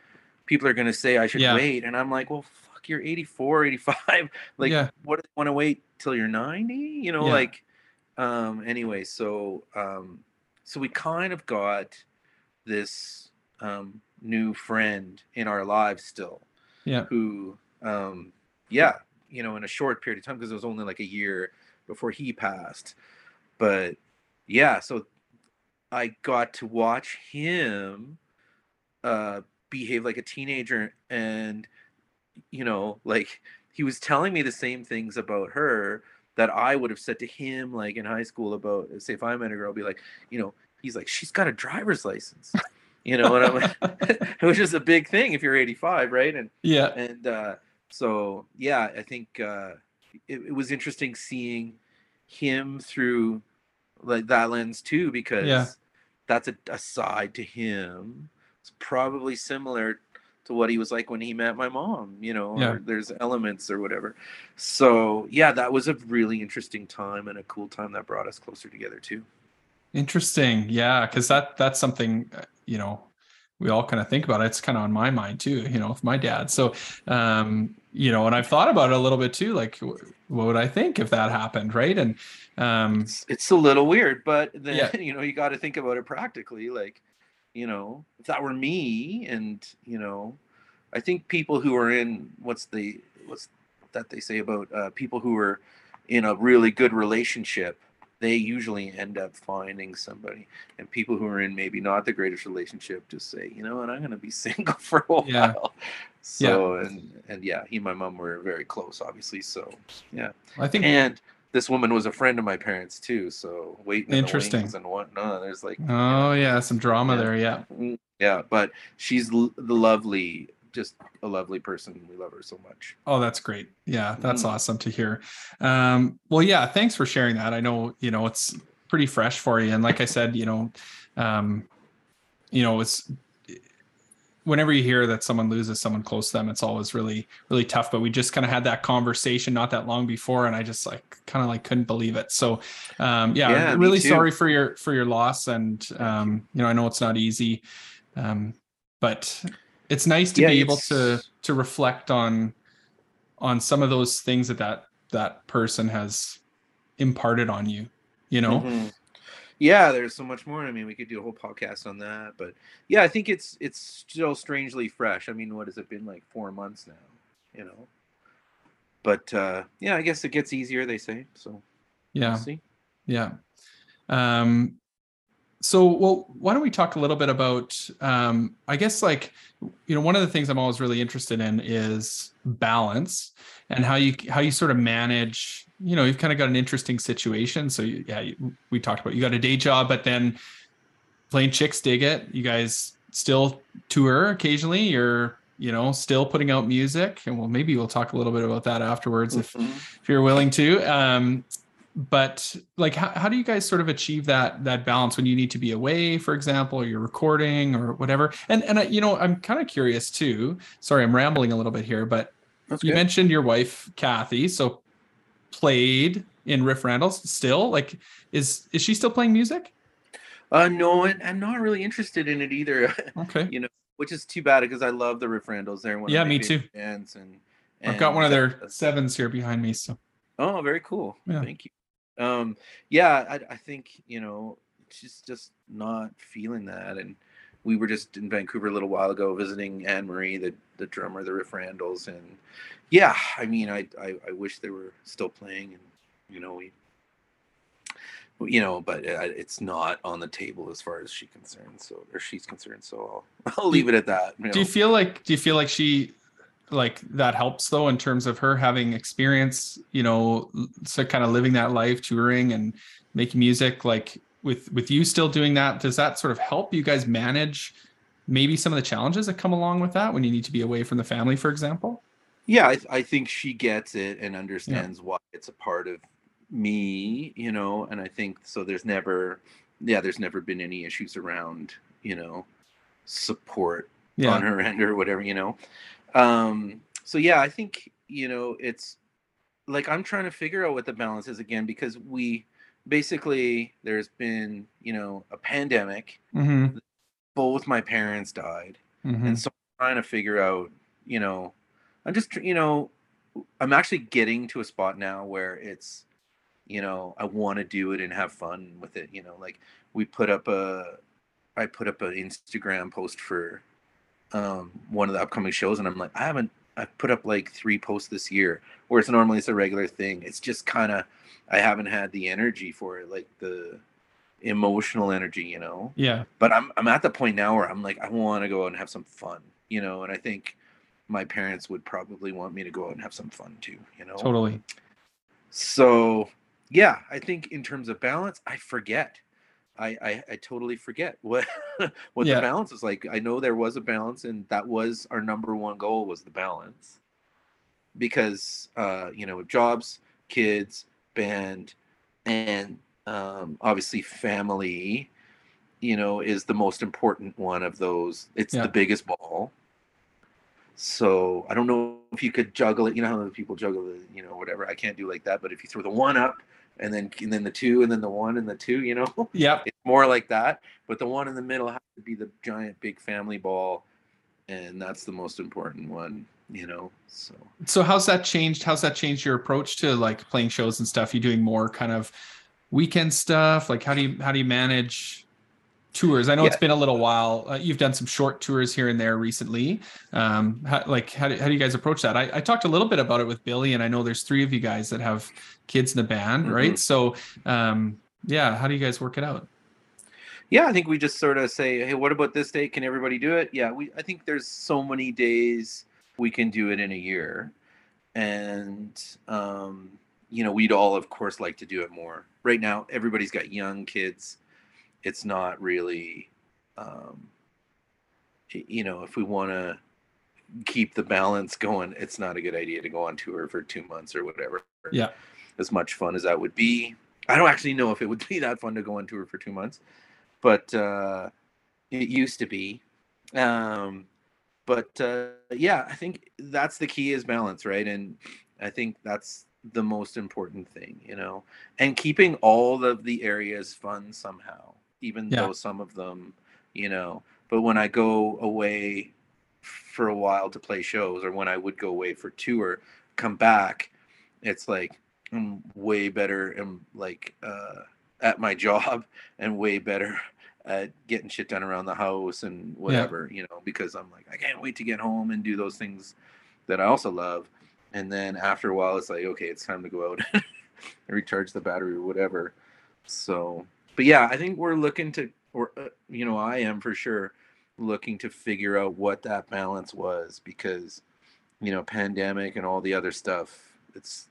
Speaker 3: people are going to say I should
Speaker 2: Yeah.
Speaker 3: wait. And I'm like, well, fuck, you're 84, 85. Like,
Speaker 2: Yeah.
Speaker 3: what do you want to wait till you're 90? You know,
Speaker 2: Yeah.
Speaker 3: like, um, anyway, so, um, so we kind of got this, um, new friend in our lives still
Speaker 2: Yeah.
Speaker 3: who um yeah you know in a short period of time because it was only like a year before he passed but yeah so i got to watch him uh behave like a teenager and you know like he was telling me the same things about her that i would have said to him like in high school about say if i met a girl I'd be like you know he's like she's got a driver's license you know and i'm like which is a big thing if you're 85 right and
Speaker 2: yeah.
Speaker 3: and uh, so yeah i think uh, it, it was interesting seeing him through like that lens too because
Speaker 2: Yeah.
Speaker 3: that's a, a side to him probably similar to what he was like when he met my mom you know
Speaker 2: Yeah.
Speaker 3: or there's elements or whatever so yeah that was a really interesting time and a cool time that brought us closer together too
Speaker 2: Interesting. Yeah, because that that's something uh, you know we all kind of think about. It's kind of on my mind too. You know, with my dad. So, um, you know, and I've thought about it a little bit too. Like, what would I think if that happened, right? And um,
Speaker 3: it's, it's a little weird but then
Speaker 2: Yeah.
Speaker 3: you know you got to think about it practically like you know if that were me and you know i think people who are in what's the what's that they say about uh, people who are in a really good relationship they usually end up finding somebody. And people who are in maybe not the greatest relationship just say you know what? I'm going to be single for a while.
Speaker 2: Yeah.
Speaker 3: so and and yeah he and my mom were very close obviously so yeah.
Speaker 2: I think
Speaker 3: and this woman was a friend of my parents too, so waiting in
Speaker 2: Interesting.
Speaker 3: the wings and whatnot. There's like, you
Speaker 2: Oh
Speaker 3: know,
Speaker 2: yeah, some drama
Speaker 3: Yeah.
Speaker 2: there. Yeah.
Speaker 3: mm, yeah, but she's l- the lovely, just a lovely person. We love her so much.
Speaker 2: Oh, that's great. Yeah, that's
Speaker 3: Mhm.
Speaker 2: awesome to hear. Um, well, yeah, thanks for sharing that. I know, you know, it's pretty fresh for you. And like I said, you know, um, you know, it's whenever you hear that someone loses someone close to them, it's always really, really tough. But we just kind of had that conversation not that long before, and I just like kind of like couldn't believe it. So um yeah,
Speaker 3: Yeah,
Speaker 2: really sorry for your for your loss. And um, you know, I know it's not easy. Um, but it's nice to
Speaker 3: Yeah,
Speaker 2: be able to to reflect on on some of those things that that that person has imparted on you you know
Speaker 3: Mhm. Yeah, there's so much more. I mean, we could do a whole podcast on that, but yeah, I think it's it's still strangely fresh. I mean, what has it been like four months now? You know, but uh yeah, I guess it gets easier. They say so.
Speaker 2: yeah
Speaker 3: We'll see.
Speaker 2: yeah um so well why don't we talk a little bit about um i guess like you know one of the things i'm always really interested in is balance and how you how you sort of manage you know you've kind of got an interesting situation. So you, yeah you, we talked about you got a day job but then playing Chixdiggit. You guys still tour occasionally. You're you know still putting out music. And well maybe we'll talk a little bit about that afterwards if
Speaker 3: Mhm.
Speaker 2: if you're willing to. Um but like how, how do you guys sort of achieve that that balance when you need to be away for example or you're recording or whatever and and I, you know i'm kind of curious too sorry i'm rambling a little bit here but
Speaker 3: That's
Speaker 2: you
Speaker 3: good.
Speaker 2: mentioned your wife kathy so played in riff randalls still like is is she still playing music
Speaker 3: Uh, no, and I'm not really interested in it either.
Speaker 2: okay
Speaker 3: you know, which is too bad because I love the Riff Randalls. They're one
Speaker 2: Yeah, me too.
Speaker 3: bands, and,
Speaker 2: i've got one of their sevens here behind me so
Speaker 3: Oh, very cool.
Speaker 2: Yeah.
Speaker 3: Thank you. Um, yeah, I, I think you know she's just not feeling that, and we were just in Vancouver a little while ago visiting Anne Marie, the the drummer, the Riff Randalls, and yeah, I mean, I, I I wish they were still playing, and you know we. You know, but uh, it's not on the table as far as she's concerned. So, or she's concerned. So, I'll, I'll leave it at that. you
Speaker 2: do you feel like do you feel like she like that helps though in terms of her having experience you know so kind of living that life touring and making music like with with you still doing that does that sort of help you guys manage maybe some of the challenges that come along with that when you need to be away from the family for example?
Speaker 3: Yeah I, I think she gets it and understands why it's a part of me you know and i think so there's never yeah there's never been any issues around you know support
Speaker 2: yeah.
Speaker 3: on her end or whatever you know um so yeah, I think you know it's like I'm trying to figure out what the balance is again because we basically there's been you know a pandemic.
Speaker 2: Mm-hmm.
Speaker 3: Both my parents died,
Speaker 2: Mm-hmm.
Speaker 3: and so I'm trying to figure out you know I'm just you know I'm actually getting to a spot now where it's you know I want to do it and have fun with it. You know, like we put up a I put up an Instagram post for um, one of the upcoming shows, and I'm like, I haven't. I've put up like three posts this year, whereas normally it's a regular thing. It's just kind of, I haven't had the energy for it, like the emotional energy, you know.
Speaker 2: Yeah.
Speaker 3: But I'm I'm at the point now where I'm like, I want to go out and have some fun, you know. And I think my parents would probably want me to go out and have some fun too, you know.
Speaker 2: Totally.
Speaker 3: So yeah, I think in terms of balance, I forget. I I, I totally forget what what
Speaker 2: Yeah.
Speaker 3: the balance is like. I know there was a balance, and that was our number one goal was the balance. Because uh, you know, jobs, kids, band, and um, obviously family, you know, is the most important one of those. It's
Speaker 2: Yeah.
Speaker 3: the biggest ball. So I don't know if you could juggle it. You know how people juggle the, you know, whatever. I can't do like that. But if you throw the one up, and then and then the two, and then the one and the two, you know,
Speaker 2: yeah
Speaker 3: it's more like that. But the one in the middle has to be the giant big family ball, and that's the most important one. You know, so
Speaker 2: So how's that changed? How's that changed your approach to like playing shows and stuff? You doing more kind of weekend stuff? Like how do you how do you manage tours? I know it's been a little while. Uh, you've done some short tours here and there recently. Um, how, like how do, how do you guys approach that? I, I talked a little bit about it with Billy, and I know there's three of you guys that have kids in the band, right?
Speaker 3: Mhm.
Speaker 2: So um, yeah, how do you guys work it out?
Speaker 3: yeah, I think we just sort of say, hey, what about this date? Can everybody do it? Yeah, we. I think there's so many days we can do it in a year, and um, you know, we'd all, of course, like to do it more. Right now, everybody's got young kids. It's not really, um, you know, if we want to keep the balance going, it's not a good idea to go on tour for two months or whatever.
Speaker 2: Yeah.
Speaker 3: As much fun as that would be, I don't actually know if it would be that fun to go on tour for two months, but uh, it used to be. Um, but uh, yeah, I think that's the key is balance, right? And I think that's the most important thing, you know, and keeping all of the areas fun somehow, even
Speaker 2: Yeah.
Speaker 3: though some of them, you know. But when I go away for a while to play shows, or when I would go away for tour, come back, it's like I'm way better and like uh, at my job and way better at getting shit done around the house and whatever, you know, because I'm like, I can't wait to get home and do those things that I also love. And then after a while, it's like, okay, it's time to go out and recharge the battery or whatever. So, but yeah, I think we're looking to, or, uh, you know, I am for sure looking to figure out what that balance was because, you know, pandemic and all the other stuff, it's,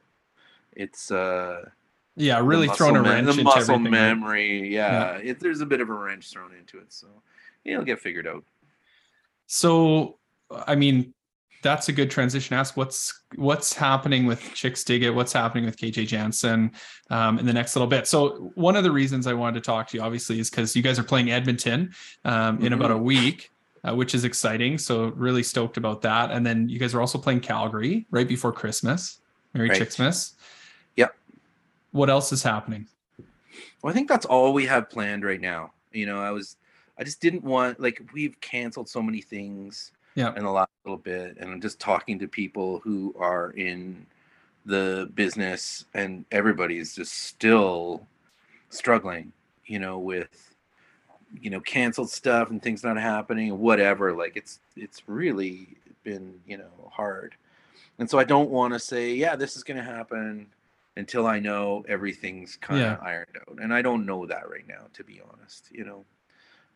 Speaker 3: it's, uh,
Speaker 2: Yeah, really throwing a
Speaker 3: muscle
Speaker 2: wrench
Speaker 3: the
Speaker 2: into
Speaker 3: muscle
Speaker 2: everything.
Speaker 3: memory. Yeah, It, there's a bit of a wrench thrown into it, so it'll get figured out.
Speaker 2: So, I mean, that's a good transition. Ask what's what's happening with Chixdiggit, what's happening with KJ Jansen um, in the next little bit. So, one of the reasons I wanted to talk to you, obviously, is because you guys are playing Edmonton um, in about a week, uh, which is exciting. So, really stoked about that. And then you guys are also playing Calgary right before Christmas. Merry
Speaker 3: Right.
Speaker 2: Chixmas.
Speaker 3: Yep.
Speaker 2: What else is happening?
Speaker 3: Well, I think that's all we have planned right now. You know, I was, I just didn't want like we've canceled so many things
Speaker 2: Yeah.
Speaker 3: in the last little bit, and I'm just talking to people who are in the business, and everybody's just still struggling. You know, with you know canceled stuff and things not happening and whatever. Like it's it's really been you know hard, and so I don't want to say yeah this is going to happen until I know everything's kind of
Speaker 2: Yeah.
Speaker 3: ironed out. And I don't know that right now, to be honest. You know,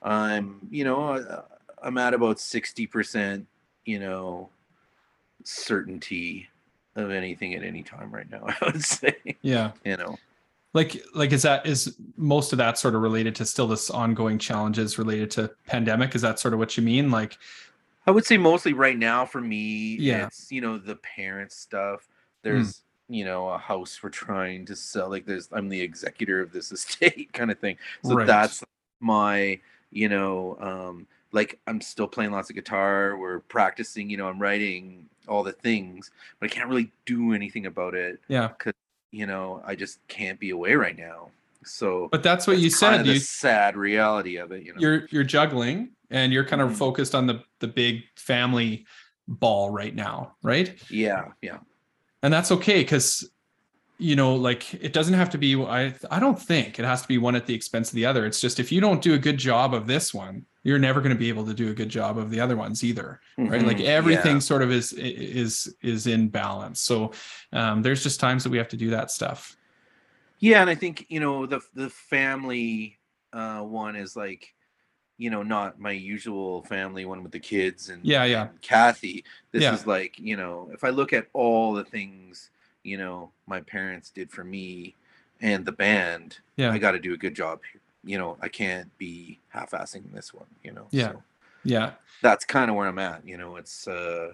Speaker 3: I'm, you know, uh, I'm at about 60%, you know, certainty of anything at any time right now, I would say,
Speaker 2: Yeah.
Speaker 3: you know.
Speaker 2: like like is that is most of that sort of related to still this ongoing challenges related to pandemic is that sort of what you mean like
Speaker 3: I would say mostly right now for me,
Speaker 2: Yeah.
Speaker 3: it's, you know, the parent stuff. There's, you know, a house we're trying to sell. Like there's, I'm the executor of this estate kind of thing. So
Speaker 2: Right.
Speaker 3: that's my, you know, um, like I'm still playing lots of guitar. We're practicing, you know, I'm writing all the things, but I can't really do anything about it.
Speaker 2: Yeah.
Speaker 3: Because you know I just can't be away right now. So,
Speaker 2: but that's what
Speaker 3: that's
Speaker 2: you said.
Speaker 3: of the
Speaker 2: You
Speaker 3: sad reality of it. You know.
Speaker 2: you're you're juggling and you're kind of
Speaker 3: Mhm.
Speaker 2: focused on the the big family ball right now, right?
Speaker 3: yeah, yeah.
Speaker 2: and that's okay because you know like it doesn't have to be i i don't think it has to be one at the expense of the other it's just if you don't do a good job of this one you're never going to be able to do a good job of the other ones either right like
Speaker 3: Mhm,
Speaker 2: everything
Speaker 3: yeah.
Speaker 2: sort of is is is in balance so um there's just times that we have to do that stuff
Speaker 3: Yeah, and I think you know the the family uh, one is like, you know, not my usual family one with the kids and
Speaker 2: Yeah, yeah.
Speaker 3: and Kathy. This
Speaker 2: Yeah.
Speaker 3: is like you know, if I look at all the things you know my parents did for me and the band,
Speaker 2: Yeah.
Speaker 3: I got to do a good job. You know, I can't be half-assing this one. You know,
Speaker 2: Yeah.
Speaker 3: So
Speaker 2: yeah
Speaker 3: that's kind of where I'm at. You know, it's uh,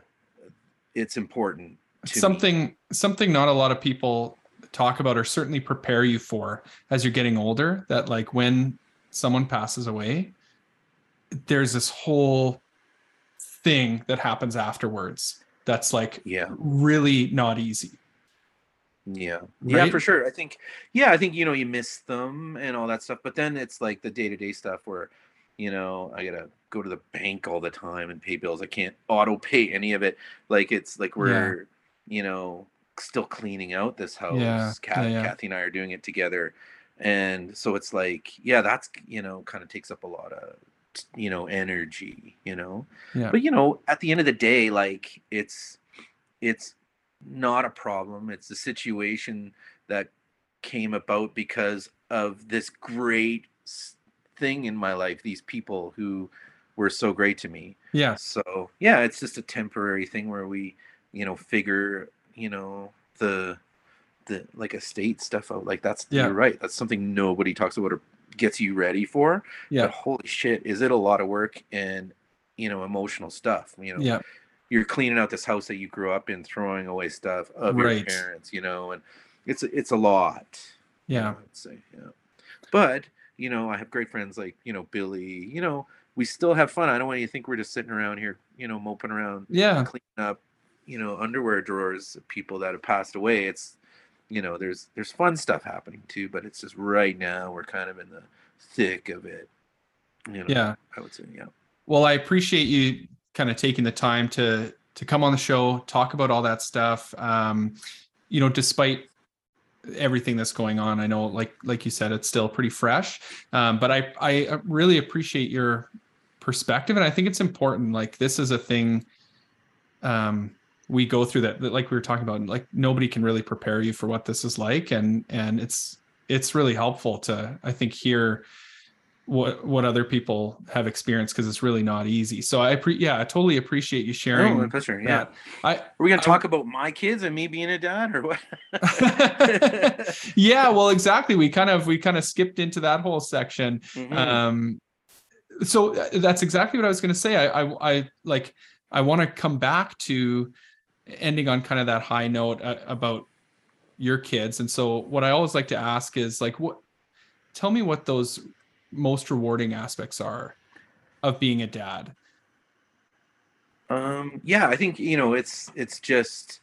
Speaker 3: it's important. To me.
Speaker 2: something something not a lot of people talk about or certainly prepare you for as you're getting older that like when someone passes away there's this whole thing that happens afterwards that's like
Speaker 3: Yeah.
Speaker 2: really not easy
Speaker 3: Yeah. Yeah,
Speaker 2: Right?
Speaker 3: for sure. I think yeah, I think you know you miss them and all that stuff, but then it's like the day-to-day stuff where you know, I got to go to the bank all the time and pay bills. I can't auto pay any of it. Like it's like we're you know, still cleaning out this house.
Speaker 2: Yeah,
Speaker 3: Kath,
Speaker 2: yeah, yeah.
Speaker 3: Kathy and I are doing it together. And so it's like, yeah, that's you know, kind of takes up a lot of you know, energy, you know
Speaker 2: yeah
Speaker 3: but you know at the end of the day like it's it's not a problem it's a situation that came about because of this great thing in my life these people who were so great to me.
Speaker 2: Yeah.
Speaker 3: So yeah it's just a temporary thing where we you know figure you know the the like estate stuff out like that's
Speaker 2: Yeah.
Speaker 3: you're right that's something nobody talks about or gets you ready for
Speaker 2: yeah.
Speaker 3: but holy shit is it a lot of work and you know emotional stuff you know?
Speaker 2: Yeah
Speaker 3: you're cleaning out this house that you grew up in throwing away stuff of your parents you know and it's it's a lot
Speaker 2: yeah.
Speaker 3: I'd say yeah. But you know i have great friends like you know billy you know we still have fun. I don't want you to think we're just sitting around here you know moping around
Speaker 2: yeah.
Speaker 3: cleaning up you know underwear drawers of people that have passed away. It's you know there's there's fun stuff happening too but it's just right now we're kind of in the thick of it you know
Speaker 2: yeah.
Speaker 3: I would say yeah.
Speaker 2: Well i appreciate you kind of taking the time to to come on the show talk about all that stuff um you know despite everything that's going on i know like like you said it's still pretty fresh um but i i really appreciate your perspective and i think it's important like this is a thing um we go through that, that like we were talking about like nobody can really prepare you for what this is like and and it's it's really helpful to i think hear what what other people have experienced because it's really not easy. So i pre- yeah i totally appreciate you sharing
Speaker 3: oh, yeah.
Speaker 2: i
Speaker 3: are we gonna
Speaker 2: I-
Speaker 3: talk about my kids and me being a dad or what?
Speaker 2: Yeah well exactly. We kind of we kind of skipped into that whole section.
Speaker 3: Mhm.
Speaker 2: um so uh, that's exactly what i was going to say. I i, I like i want to come back to ending on kind of that high note uh, about your kids. And so what i always like to ask is like what tell me what those most rewarding aspects are of being a dad
Speaker 3: Um, yeah, I think you know it's it's just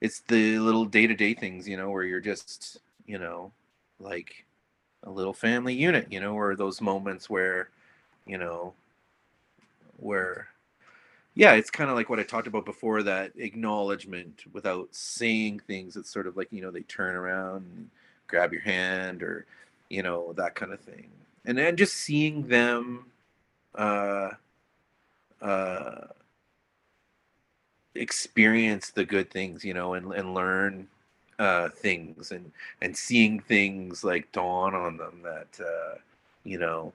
Speaker 3: it's the little day to day things, you know, where you're just you know like a little family unit, you know, or those moments where you know where yeah, it's kind of like what I talked about before that acknowledgement without saying things. It's sort of like you know they turn around and grab your hand or you know that kind of thing, and then just seeing them. uh uh experience the good things you know and, and learn uh things and and seeing things like dawn on them that uh you know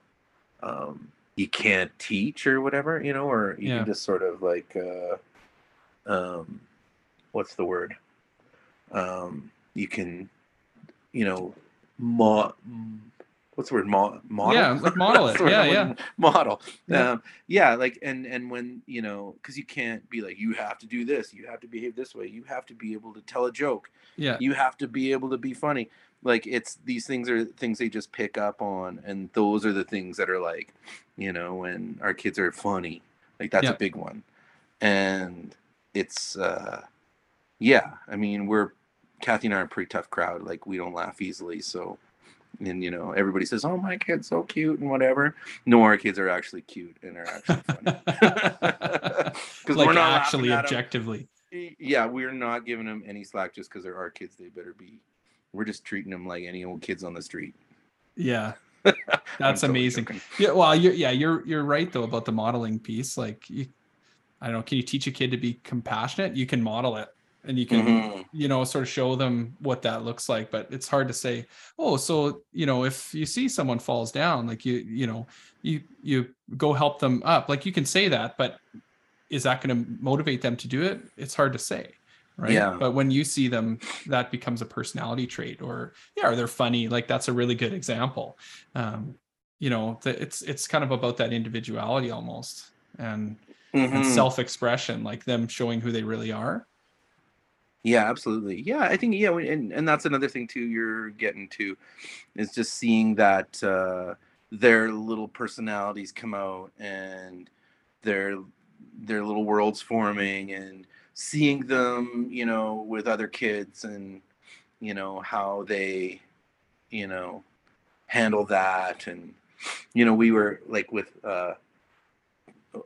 Speaker 3: um you can't teach or whatever you know or you
Speaker 2: Yeah.
Speaker 3: can just sort of like uh um what's the word um you can you know mo- what's the word? Mo- model?
Speaker 2: Yeah, like model it. Yeah, yeah.
Speaker 3: model.
Speaker 2: Yeah.
Speaker 3: um yeah like and and when you know because you can't be like you have to do this. You have to behave this way. You have to be able to tell a joke.
Speaker 2: Yeah.
Speaker 3: You have to be able to be funny. Like it's these things are things they just pick up on and those are the things that are like you know when our kids are funny. Like that's
Speaker 2: Yeah.
Speaker 3: a big one. And it's uh yeah i mean we're kathy and i are a pretty tough crowd. Like we don't laugh easily so and you know everybody says oh my kid's so cute and whatever no our kids are actually cute and are actually funny because
Speaker 2: like
Speaker 3: we're not
Speaker 2: actually
Speaker 3: laughing at 'em.
Speaker 2: objectively.
Speaker 3: yeah we're not giving them any slack just because they're our kids they better be we're just treating them like any old kids on the street
Speaker 2: Yeah. That's
Speaker 3: totally
Speaker 2: amazing.
Speaker 3: joking.
Speaker 2: Yeah, well, you're, yeah, you're you're right though about the modeling piece. Like, you, I don't know, can you teach a kid to be compassionate? You can model it, and you can
Speaker 3: Mhm.
Speaker 2: you know sort of show them what that looks like. But it's hard to say. Oh, so you know, if you see someone falls down, like you you know, you you go help them up. Like you can say that, but is that going to motivate them to do it? It's hard to say. Right.
Speaker 3: Yeah.
Speaker 2: But when you see them, that becomes a personality trait, or yeah, or they're funny. Like that's a really good example. Um, you know, the, it's it's kind of about that individuality almost, and and
Speaker 3: Mhm.
Speaker 2: self-expression, like them showing who they really are.
Speaker 3: Yeah, absolutely. Yeah, I think yeah, and and that's another thing too. You're getting to is just seeing that uh, their little personalities come out and their their little worlds forming and seeing them, you know, with other kids and you know how they, you know, handle that and you know we were like with uh,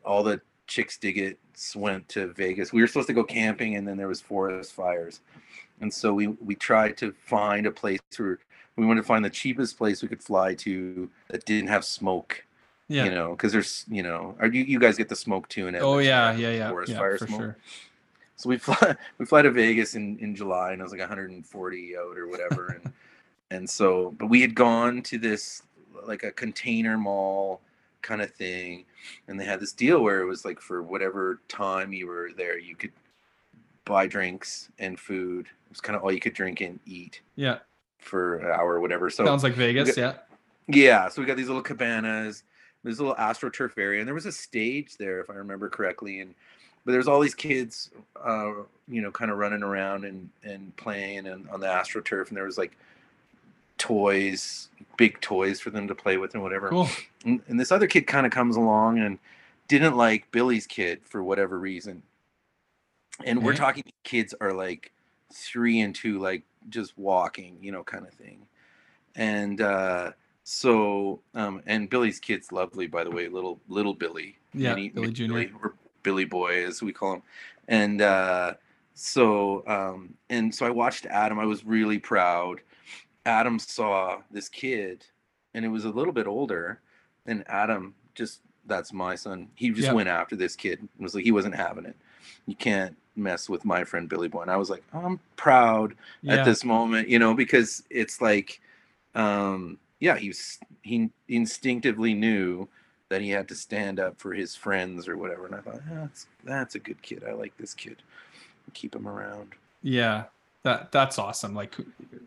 Speaker 3: all the Chixdiggits went to Vegas. We were supposed to go camping and then there was forest fires. And so we we tried to find a place where we wanted to find the cheapest place we could fly to that didn't have smoke.
Speaker 2: Yeah.
Speaker 3: You know, because there's you know, are you you guys get the smoke too in
Speaker 2: oh yeah, yeah, yeah,
Speaker 3: Forest
Speaker 2: yeah,
Speaker 3: fire
Speaker 2: for
Speaker 3: smoke.
Speaker 2: sure.
Speaker 3: So we fly we fly to Vegas in in July and it was like 140 out or whatever and and so but we had gone to this like a container mall kind of thing and they had this deal where it was like for whatever time you were there you could buy drinks and food it was kind of all you could drink and eat
Speaker 2: Yeah,
Speaker 3: for an hour or whatever so
Speaker 2: sounds like Vegas. Yeah,
Speaker 3: yeah, so we got these little cabanas, this a little astroturf area, and there was a stage there, if I remember correctly. And but there's all these kids, uh, you know, kind of running around and and playing and on the astroturf, and there was like toys, big toys for them to play with and whatever.
Speaker 2: cool.
Speaker 3: And, and this other kid kind of comes along and didn't like Billy's kid for whatever reason. And we're talking kids are like three and two, like just walking, you know, kind of thing. And uh so um and Billy's kid's lovely by the way, little little Billy.
Speaker 2: Yeah, Billy Jr..
Speaker 3: or Billy Boy as we call him. And uh so um and so I watched Adam. I was really proud. Adam saw this kid and it was a little bit older and Adam just that's my son. He just
Speaker 2: Yeah.
Speaker 3: went after this kid. and was like he wasn't having it. You can't mess with my friend Billy Boy. And I was like, I'm proud
Speaker 2: Yeah,
Speaker 3: at this moment, you know, because it's like, um, yeah, he was, he instinctively knew that he had to stand up for his friends or whatever. And I thought, "Ah, that's that's a good kid. I like this kid. Keep him around.
Speaker 2: yeah. That that's awesome. Like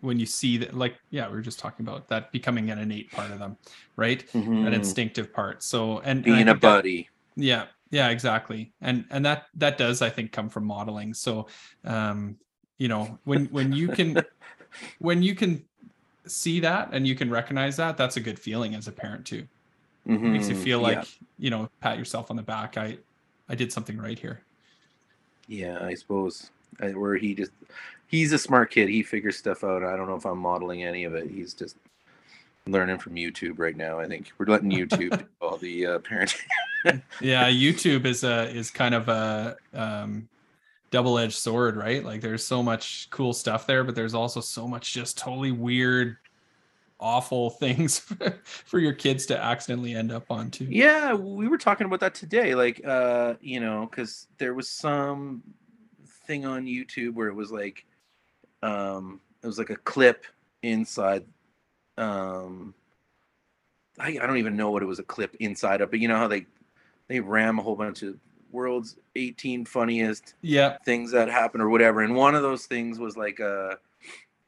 Speaker 2: when you see that, like yeah, we were just talking about that becoming an innate part of them, right? An
Speaker 3: Mhm.
Speaker 2: instinctive part. So and, and
Speaker 3: Being a
Speaker 2: think that-
Speaker 3: buddy.
Speaker 2: yeah yeah exactly and and that that does i think come from modeling so um you know when when you can when you can see that and you can recognize that that's a good feeling as a parent too it makes you
Speaker 3: Mhm.
Speaker 2: feel
Speaker 3: Yeah.
Speaker 2: like you know pat yourself on the back i i did something right here
Speaker 3: Yeah, I suppose. Where he just, he's a smart kid. He figures stuff out. I don't know if I'm modeling any of it. He's just learning from YouTube right now. I think we're letting YouTube do all the uh, parenting.
Speaker 2: yeah youtube is a is kind of a um double-edged sword right like there's so much cool stuff there but there's also so much just totally weird awful things for your kids to accidentally end up on too
Speaker 3: Yeah, we were talking about that today. Like, uh, you know, because there was some thing on YouTube where it was like, um, it was like a clip inside. Um, I, I don't even know what it was a clip inside of, but you know how they they ram a whole bunch of world's 18 funniest
Speaker 2: yeah
Speaker 3: things that happen or whatever. And one of those things was like a,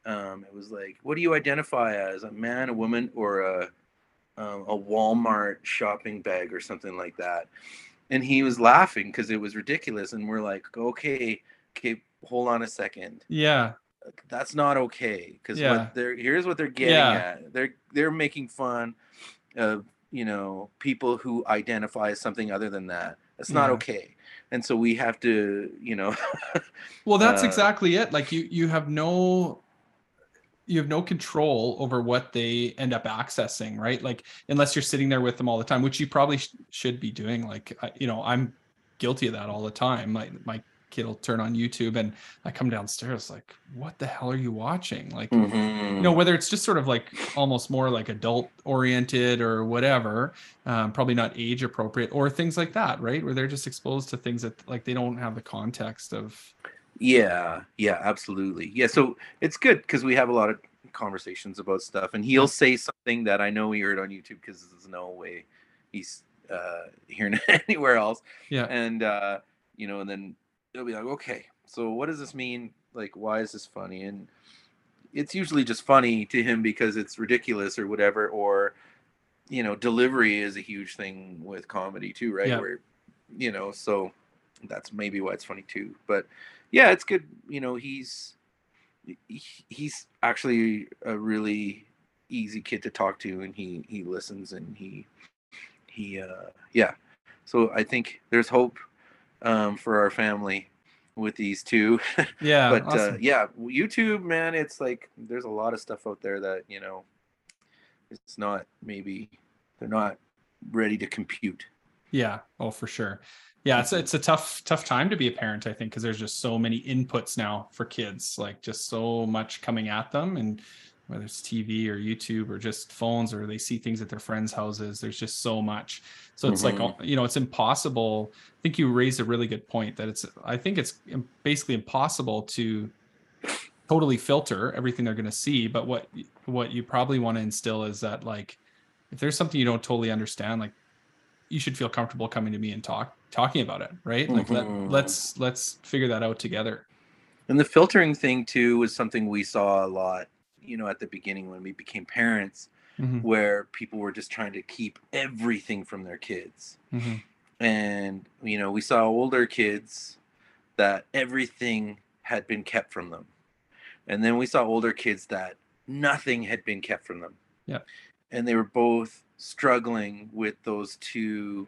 Speaker 3: um, it was like, what do you identify as, a man, a woman, or a, um, a Walmart shopping bag or something like that? And he was laughing because it was ridiculous. And we're like, okay, okay, hold on a second.
Speaker 2: yeah
Speaker 3: That's not okay because
Speaker 2: Yeah.
Speaker 3: what they're here's what they're getting
Speaker 2: Yeah.
Speaker 3: at. They're they're making fun of you know people who identify as something other than that. That's not
Speaker 2: Yeah.
Speaker 3: okay. and so we have to you know
Speaker 2: well that's
Speaker 3: uh,
Speaker 2: exactly it like you you have no you have no control over what they end up accessing right like unless you're sitting there with them all the time which you probably sh- should be doing like I- you know i'm guilty of that all the time my my kid will turn on youtube and i come downstairs like what the hell are you watching like you
Speaker 3: mhm.
Speaker 2: know whether it's just sort of like almost more like adult oriented or whatever um, probably not age appropriate or things like that right where they're just exposed to things that like they don't have the context of
Speaker 3: Yeah, yeah, absolutely. Yeah, so it's good because we have a lot of conversations about stuff, and he'll say something that I know he heard on YouTube because there's no way he's uh, hearing it anywhere else.
Speaker 2: yeah
Speaker 3: And uh, you know, and then he'll be like, "Okay, so what does this mean? Like, why is this funny?" And it's usually just funny to him because it's ridiculous or whatever, or you know, delivery is a huge thing with comedy too, right?
Speaker 2: Yeah.
Speaker 3: Where you know, so that's maybe why it's funny too. But yeah, it's good. You know, he's he's actually a really easy kid to talk to, and he he listens and he he uh yeah. So I think there's hope um, for our family with these two.
Speaker 2: yeah
Speaker 3: but uh, yeah, YouTube, man, it's like there's a lot of stuff out there that you know, it's not maybe they're not ready to compute.
Speaker 2: Yeah. Oh, for sure. Yeah, it's it's a tough tough time to be a parent, I think, because there's just so many inputs now for kids, like just so much coming at them, and whether it's TV or YouTube or just phones or they see things at their friends' houses, there's just so much. So it's like
Speaker 3: Mhm.
Speaker 2: you know, it's impossible. I think you raised a really good point that it's. I think it's basically impossible to totally filter everything they're going to see. But what what you probably want to instill is that like, if there's something you don't totally understand, like you should feel comfortable coming to me and talk talking about it right like
Speaker 3: Mhm.
Speaker 2: let, let's let's figure that out together
Speaker 3: And the filtering thing too was something we saw a lot, you know, at the beginning when we became parents,
Speaker 2: Mhm,
Speaker 3: where people were just trying to keep everything from their kids.
Speaker 2: mhm.
Speaker 3: And, you know, we saw older kids that everything had been kept from them. And then we saw older kids that nothing had been kept from them.
Speaker 2: Yeah.
Speaker 3: And they were both struggling with those two,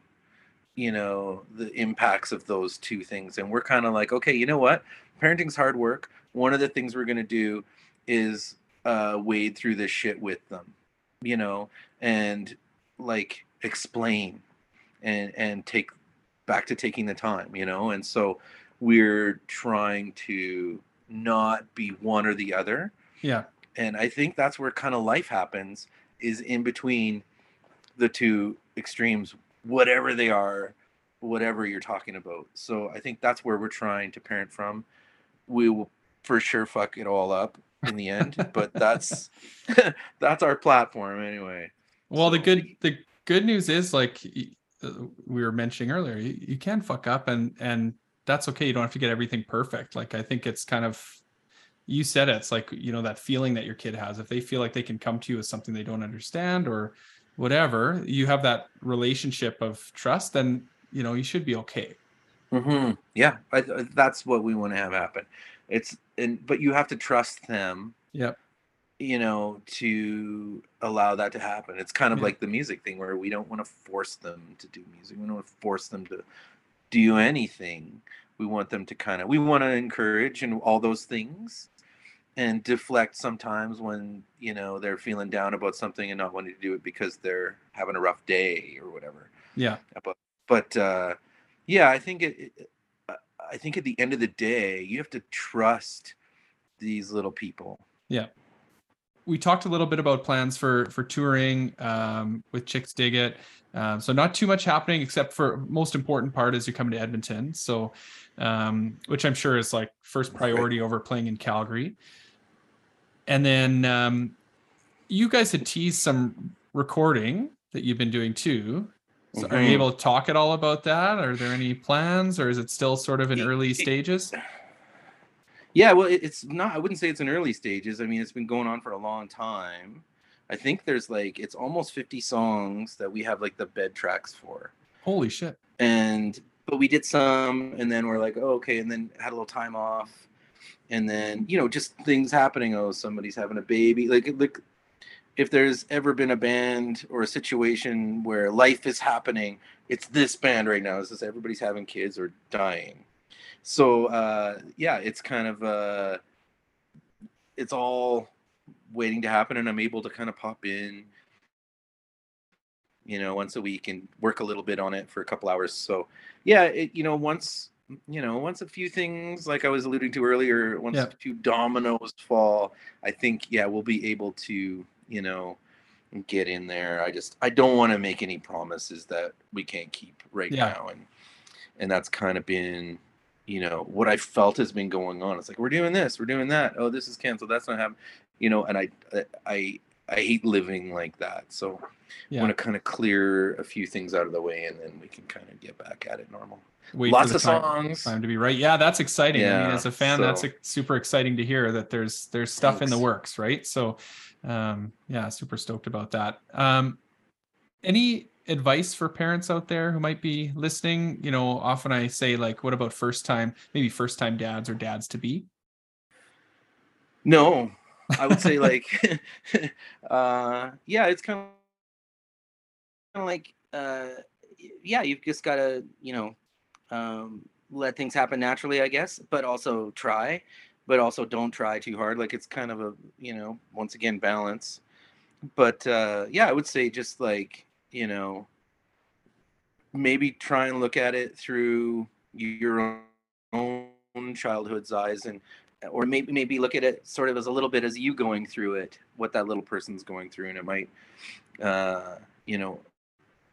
Speaker 3: you know, the impacts of those two things. And we're kind of like, okay, you know what? Parenting's hard work. One of the things we're going to do is uh, wade through this shit with them, you know, and like explain and and take back to taking the time, you know. And so we're trying to not be one or the other.
Speaker 2: yeah
Speaker 3: And I think that's where kind of life happens is in between the two extremes, whatever they are, whatever you're talking about. So I think that's where we're trying to parent from. We will for sure fuck it all up in the end, but that's that's our platform anyway.
Speaker 2: well the good the good news is like uh, we were mentioning earlier you, you can fuck up and and that's okay you don't have to get everything perfect like i think it's kind of you said it, it's like you know that feeling that your kid has if they feel like they can come to you with something they don't understand or whatever you have that relationship of trust then you know you should be okay
Speaker 3: hmm Yeah, I, I- that's what we want to have happen. It's and but you have to trust them.
Speaker 2: Yep.
Speaker 3: You know, to allow that to happen. It's kind of
Speaker 2: Yeah.
Speaker 3: like the music thing where we don't want to force them to do music. We don't want to force them to do anything. We want them to kind of we want to encourage and all those things and deflect sometimes when, you know, they're feeling down about something and not wanting to do it because they're having a rough day or whatever
Speaker 2: yeah
Speaker 3: but uh yeah i think it, it I- think at the end of the day you have to trust these little people Yeah.
Speaker 2: we talked a little bit about plans for for touring um, with Chixdiggit. Um, so not too much happening, except for most important part is you're coming to Edmonton. So, um, which I'm sure is like first priority over playing in Calgary. And then um, you guys had teased some recording that you've been doing too. So mm-hmm. are you able to talk at all about that? Are there any plans, or is it still sort of in
Speaker 3: Y-
Speaker 2: early
Speaker 3: y-
Speaker 2: stages?
Speaker 3: yeah well it, it's not i wouldn't say it's in early stages. I mean it's been going on for a long time. I think there's like it's almost 50 songs that we have like the bed tracks for.
Speaker 2: Holy shit!
Speaker 3: and but we did some and then we're like oh, okay and then had a little time off. And then you know just things happening. Oh somebody's having a baby. Like like if there's ever been a band or a situation where life is happening, it's this band right now. It's just everybody's having kids or dying. So uh, yeah, it's kind of uh, it's all waiting to happen, and I'm able to kind of pop in, you know, once a week and work a little bit on it for a couple hours. So yeah, it you know once you know once a few things like I was alluding to earlier, once
Speaker 2: Yeah.
Speaker 3: a few dominoes fall, I think yeah we'll be able to you know get in there. I just I don't want to make any promises that we can't keep right
Speaker 2: Yeah.
Speaker 3: now, and and that's kind of been you know what I felt has been going on. It's like we're doing this, we're doing that. Oh, this is canceled. That's not happening. You know, and I I I hate living like that. So
Speaker 2: Yeah.
Speaker 3: I want to kind of clear a few things out of the way, and then we can kind of get back at it normal.
Speaker 2: Wait
Speaker 3: Lots of
Speaker 2: time,
Speaker 3: songs.
Speaker 2: time to be right. Yeah, that's exciting. I mean,
Speaker 3: Yeah,
Speaker 2: as a fan, that's
Speaker 3: so-
Speaker 2: ex- super exciting to hear that there's there's stuff in the works, right? So, um, yeah, super stoked about that. Um, any advice for parents out there who might be listening? You know, often I say like, what about first time, maybe first time dads or dads to be?
Speaker 3: No, I would say like, uh, yeah, it's kind of like, uh, yeah, you've just got to, you know, um, let things happen naturally, I guess, but also try, but also don't try too hard. Like it's kind of a, you know, once again, balance. But uh, yeah, I would say just like, you know, maybe try and look at it through your own childhood's eyes and or maybe maybe look at it sort of as a little bit as you going through it what that little person's going through and it might uh you know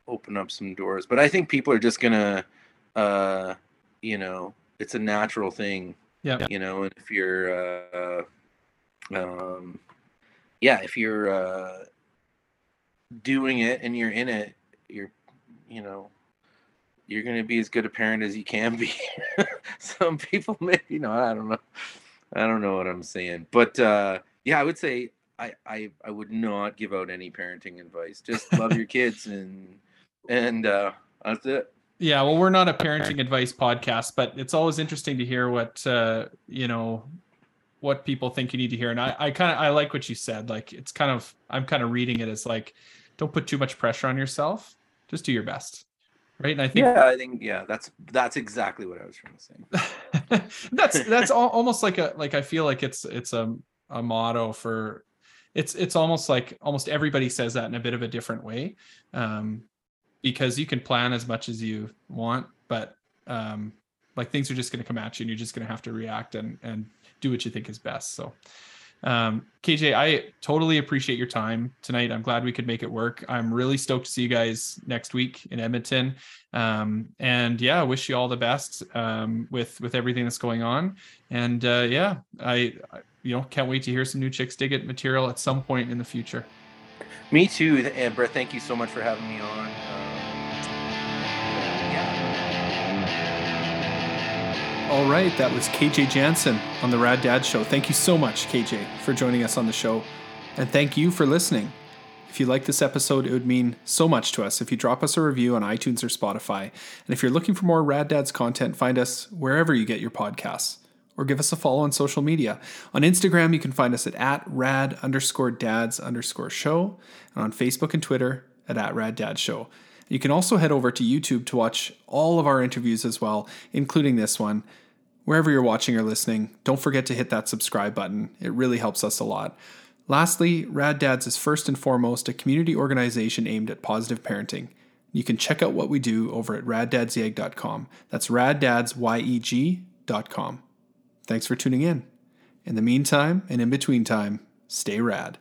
Speaker 3: open up some doors but i think people are just gonna uh you know it's a natural thing
Speaker 2: Yeah.
Speaker 3: you know and if you're uh um yeah if you're uh doing it and you're in it you're you know you're going to be as good a parent as you can be. Some people maybe know i don't know. I don't know what i'm saying. But uh yeah i would say i i, I would not give out any parenting advice. Just love your kids and and uh that's it
Speaker 2: Yeah, well, we're not a parenting advice podcast, but it's always interesting to hear what uh, you know what people think you need to hear. And I, I kind of I like what you said. Like it's kind of I'm kind of reading it as like, don't put too much pressure on yourself. Just do your best. Right. And I think
Speaker 3: yeah i think yeah that's that's exactly what i was trying to say
Speaker 2: that's that's al- almost like a like I feel like it's it's a a motto for it's it's almost like almost everybody says that in a bit of a different way um because you can plan as much as you want but um like things are just going to come at you and you're just going to have to react and and do what you think is best so. Um KJ I totally appreciate your time tonight. I'm glad we could make it work. I'm really stoked to see you guys next week in Edmonton. Um and yeah wish you all the best um with with everything that's going on. And uh yeah i, I you know can't wait to hear some new Chixdiggit material at some point in the future.
Speaker 3: Me too brett thank you so much for having me on. Um,
Speaker 2: all right that was kj jansen on the rad dad show thank you so much kj for joining us on the show and thank you for listening if you like this episode, it would mean so much to us if you drop us a review on iTunes or Spotify. And if you're looking for more Rad Dads content, find us wherever you get your podcasts. Or give us a follow on social media. On Instagram, you can find us at, at rad underscore dads underscore show. And on Facebook and Twitter at, at rad dad show. You can also head over to YouTube to watch all of our interviews as well, including this one. Wherever you're watching or listening, don't forget to hit that subscribe button. It really helps us a lot. Lastly, Rad Dads is first and foremost a community organization aimed at positive parenting. You can check out what we do over at raddadsyeg.com. That's raddadsyeg.com. Thanks for tuning in. In the meantime and in between time, stay rad.